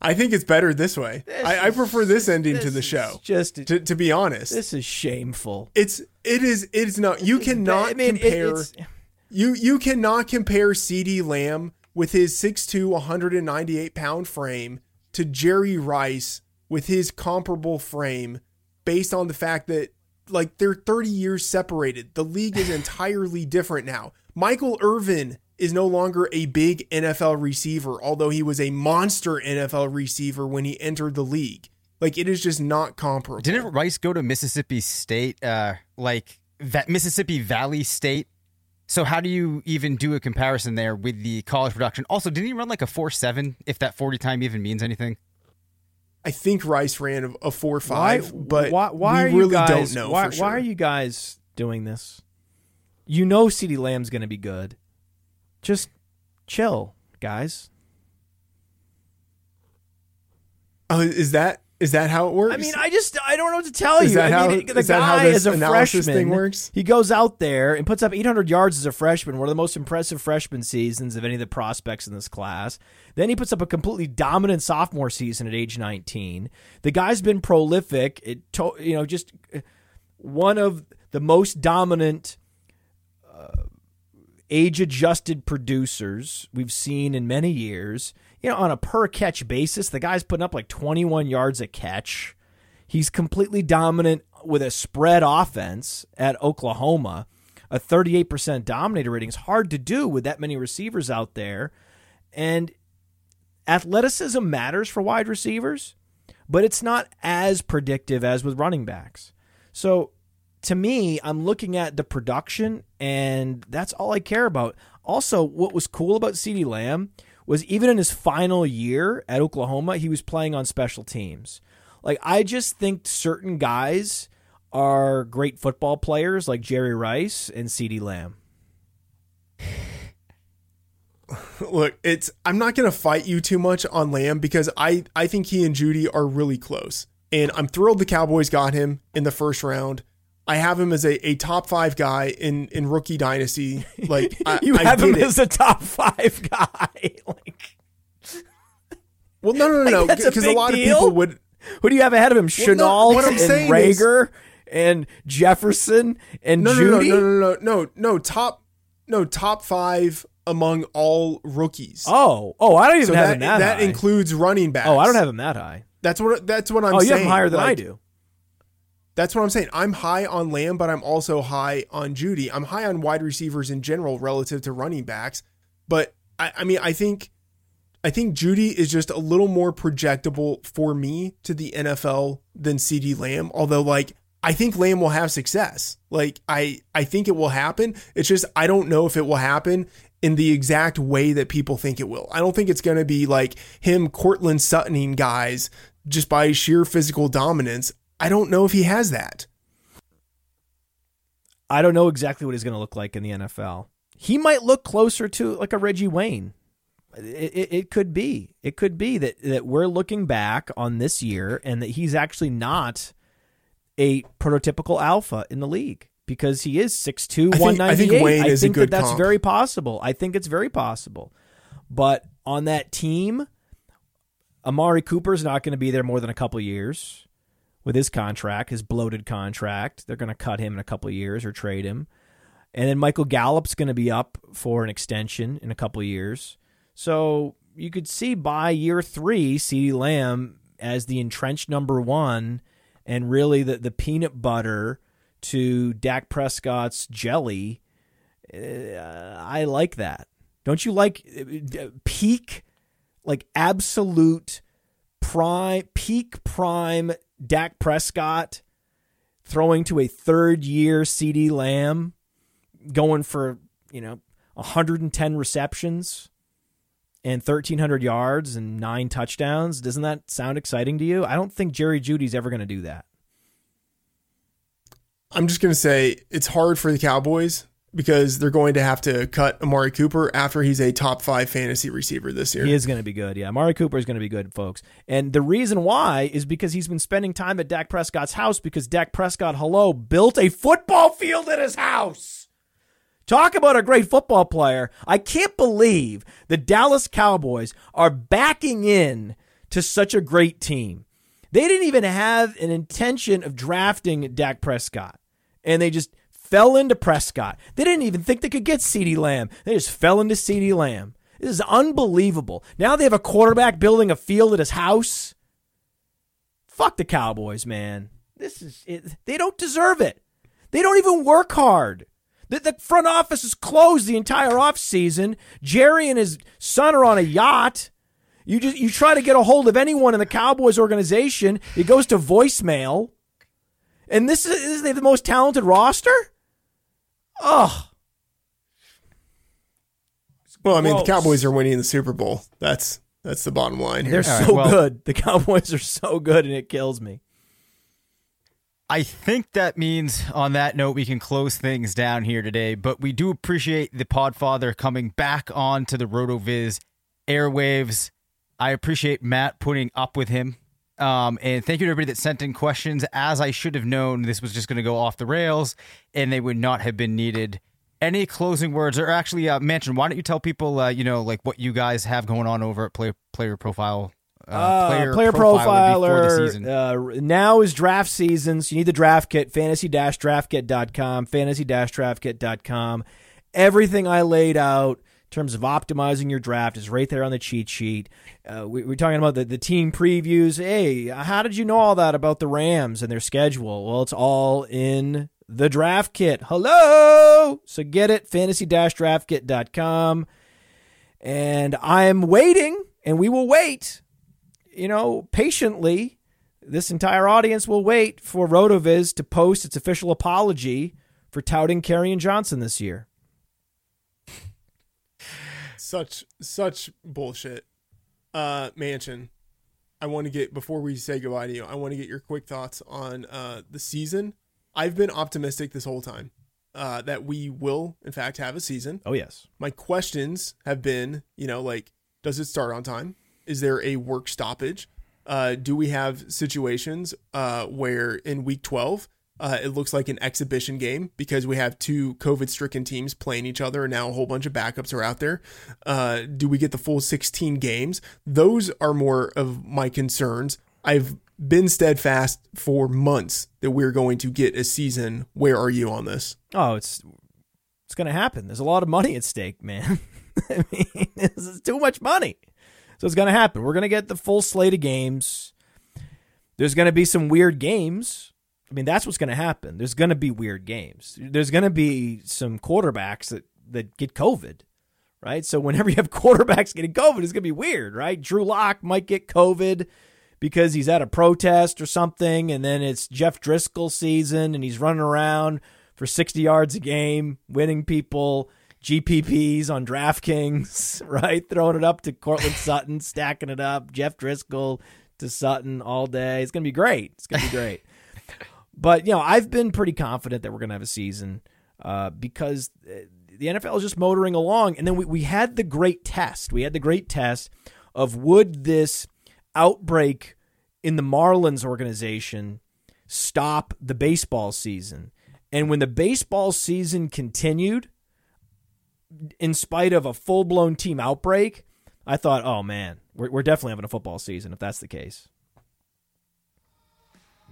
I think it's better this way. I, I is- prefer this ending to the show. Just To, to be honest, this is shameful. it's it is it is not. You cannot I mean, compare. it's- you you cannot compare CeeDee Lamb with his 6'2", 198 pound frame to Jerry Rice with his comparable frame, based on the fact that like they're thirty years separated. The league is entirely different now. Michael Irvin is no longer a big NFL receiver, although he was a monster NFL receiver when he entered the league. Like it is just not comparable. Didn't Rice go to Mississippi State, uh, like that Mississippi Valley State? So how do you even do a comparison there with the college production? Also, didn't he run like a four seven? If that forty time even means anything? I think Rice ran a, four Why? five, but why, why we are you guys, don't know Why, for sure. why are you guys doing this? You know, CeeDee Lamb's going to be good. Just chill, guys. Oh, is that is that how it works? I mean, I just I don't know what to tell Is you. that I how- mean, the is that how guy is a freshman. thing works? He goes out there and puts up 800 yards as a freshman, one of the most impressive freshman seasons of any of the prospects in this class. Then he puts up a completely dominant sophomore season at age 19. The guy's been prolific. It to, you know just uh, one of the most dominant age adjusted producers we've seen in many years. You know, on a per catch basis, the guy's putting up like 21 yards a catch. He's completely dominant with a spread offense at Oklahoma. A 38% dominator rating is hard to do with that many receivers out there. And athleticism matters for wide receivers, but it's not as predictive as with running backs. So to me, I'm looking at the production, and that's all I care about. Also, what was cool about CeeDee Lamb was even in his final year at Oklahoma, he was playing on special teams. Like, I just think certain guys are great football players like Jerry Rice and CeeDee Lamb. Look, it's I'm not gonna fight you too much on Lamb because I I think he and Jeudy are really close, and I'm thrilled the Cowboys got him in the first round. I have him as a, a top five guy in in rookie dynasty. Like I, you I have him it. as a top five guy. like, well, no, no, no, Like, no, that's a because a, lot deal? of people would. who do you have ahead of him? no, what I'm and saying is- Reagor and Jefferson and No, no, no, no, no, no, no, no, top, no, top five among all rookies. Oh, oh, I don't even so have that him that, that high. includes running backs. Oh, I don't have him that high. That's what that's what I'm oh, saying. you have him higher than I do. That's what I'm saying. I'm high on Lamb, but I'm also high on Jeudy. I'm high on wide receivers in general relative to running backs. But I, I mean, I think I think Jeudy is just a little more projectable for me to the NFL than CeeDee Lamb. Although, like, I think Lamb will have success. Like, I I think it will happen. It's just I don't know if it will happen in the exact way that people think it will. I don't think it's going to be like him Courtland Suttoning guys just by sheer physical dominance. I don't know if he has that. I don't know exactly what he's going to look like in the NFL. He might look closer to like a Reggie Wayne. It, it, it could be. It could be that that we're looking back on this year and that he's actually not a prototypical alpha in the league because he is 6'2", I think- I think 198. Wayne is a good that that's comp. very possible. I think it's very possible. But on that team, Amari Cooper's not going to be there more than a couple years with his contract, his bloated contract. They're going to cut him in a couple years or trade him. And then Michael Gallup's going to be up for an extension in a couple years. So you could see by year three, CeeDee Lamb as the entrenched number one and really the, the peanut butter to Dak Prescott's jelly. Uh, I like that. Don't you like uh, peak, like absolute prime, peak prime Dak Prescott throwing to a third year CeeDee Lamb, going for, you know, 110 receptions and 1,300 yards and nine touchdowns? Doesn't that sound exciting to you? I don't think Jerry Jeudy's ever going to do that. I'm just going to say it's hard for the Cowboys because they're going to have to cut Amari Cooper after he's a top five fantasy receiver this year. He is going to be good. Yeah, Amari Cooper is going to be good, folks. And the reason why is because he's been spending time at Dak Prescott's house because Dak Prescott, hello, built a football field at his house. Talk about a great football player. I can't believe the Dallas Cowboys are backing in to such a great team. They didn't even have an intention of drafting Dak Prescott, and they just fell into Prescott. They didn't even think they could get CeeDee Lamb. They just fell into CeeDee Lamb. This is unbelievable. Now they have a quarterback building a field at his house. Fuck the Cowboys, man. This is it. They don't deserve it. They don't even work hard. The, the front office is closed the entire offseason. Jerry and his son are on a yacht. You just you try to get a hold of anyone in the Cowboys organization, it goes to voicemail. And this is, is they the most talented roster? Oh, well, I mean, gross. the Cowboys are winning the Super Bowl. That's that's the bottom line here. they're All right, so well- good. The Cowboys are so good, and it kills me. I think that means on that note we can close things down here today, but we do appreciate the Podfather coming back on to the RotoViz airwaves. I appreciate Matt putting up with him. Um, and thank you to everybody that sent in questions. As I should have known, this was just going to go off the rails and they would not have been needed. Any closing words, or actually, uh, mention? Why don't you tell people, uh, you know, like what you guys have going on over at Play, Player Profile? Uh, Uh, player, the profiler. season. Uh, now is draft season, so you need the draft kit. Fantasy-draftkit.com. Fantasy-draftkit.com. Everything I laid out in terms of optimizing your draft is right there on the cheat sheet. Uh, we, we're talking about the, the team previews. Hey, how did you know all that about the Rams and their schedule? Well, it's all in the draft kit. Hello! So get it, fantasy-draftkit.com. And I'm waiting, and we will wait you know, patiently, this entire audience will wait for RotoViz to post its official apology for touting Kerryon Johnson this year. Such such bullshit. Uh, Mansion. I want to get before we say goodbye to you. I want to get your quick thoughts on uh the season. I've been optimistic this whole time uh, that we will, in fact, have a season. Oh yes. My questions have been, you know, like, does it start on time? Is there a work stoppage? Uh, do we have situations uh, where in week 12, uh, it looks like an exhibition game because we have two COVID stricken teams playing each other, and now a whole bunch of backups are out there. Uh, do we get the full 16 games? Those are more of my concerns. I've been steadfast for months that we're going to get a season. Where are you on this? Oh, it's it's going to happen. There's a lot of money at stake, man. I mean, this is too much money. So it's going to happen. We're going to get the full slate of games. There's going to be some weird games. I mean, that's what's going to happen. There's going to be weird games. There's going to be some quarterbacks that, that get COVID, right? So whenever you have quarterbacks getting COVID, it's going to be weird, right? Drew Lock might get COVID because he's at a protest or something, and then it's Jeff Driskel season and he's running around for 60 yards a game, winning people GPPs on DraftKings, right? Throwing it up to Courtland Sutton, stacking it up, Jeff Driskel to Sutton all day. It's going to be great. It's going to be great. but, you know, I've been pretty confident that we're going to have a season uh, because the NFL is just motoring along. And then we, we had the great test. We had the great test of would this outbreak in the Marlins organization stop the baseball season? And when the baseball season continued, in spite of a full blown team outbreak, I thought, oh man, we're, we're definitely having a football season if that's the case.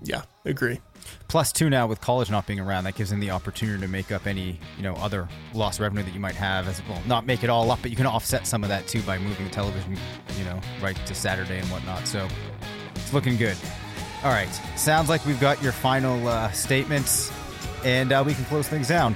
Yeah, agree. Plus two now with college not being around, that gives them the opportunity to make up any you know other lost revenue that you might have as well. Not make it all up, but you can offset some of that too by moving the television, you know, right to Saturday and whatnot. So it's looking good. All right, sounds like we've got your final uh, statements, and uh, we can close things down.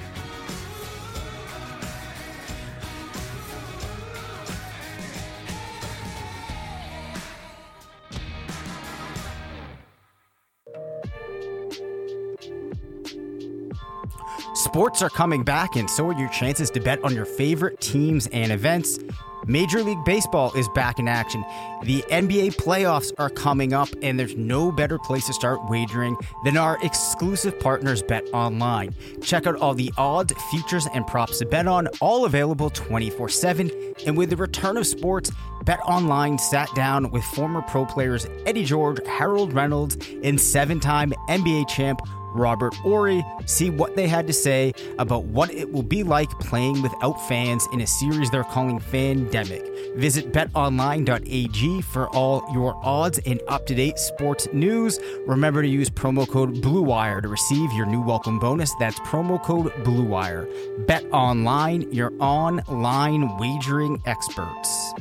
Sports are coming back, and so are your chances to bet on your favorite teams and events. Major League Baseball is back in action. The NBA playoffs are coming up, and there's no better place to start wagering than our exclusive partners, Bet Online. Check out all the odds, futures, and props to bet on, all available 24 7. And with the return of sports, Bet Online sat down with former pro players Eddie George, Harold Reynolds, and seven time NBA champ Robert Horry, see what they had to say about what it will be like playing without fans in a series they're calling Fandemic. Visit betonline.ag for all your odds and up to date sports news. Remember to use promo code BLUEWIRE to receive your new welcome bonus. That's promo code BLUEWIRE. Bet Online, your online wagering experts.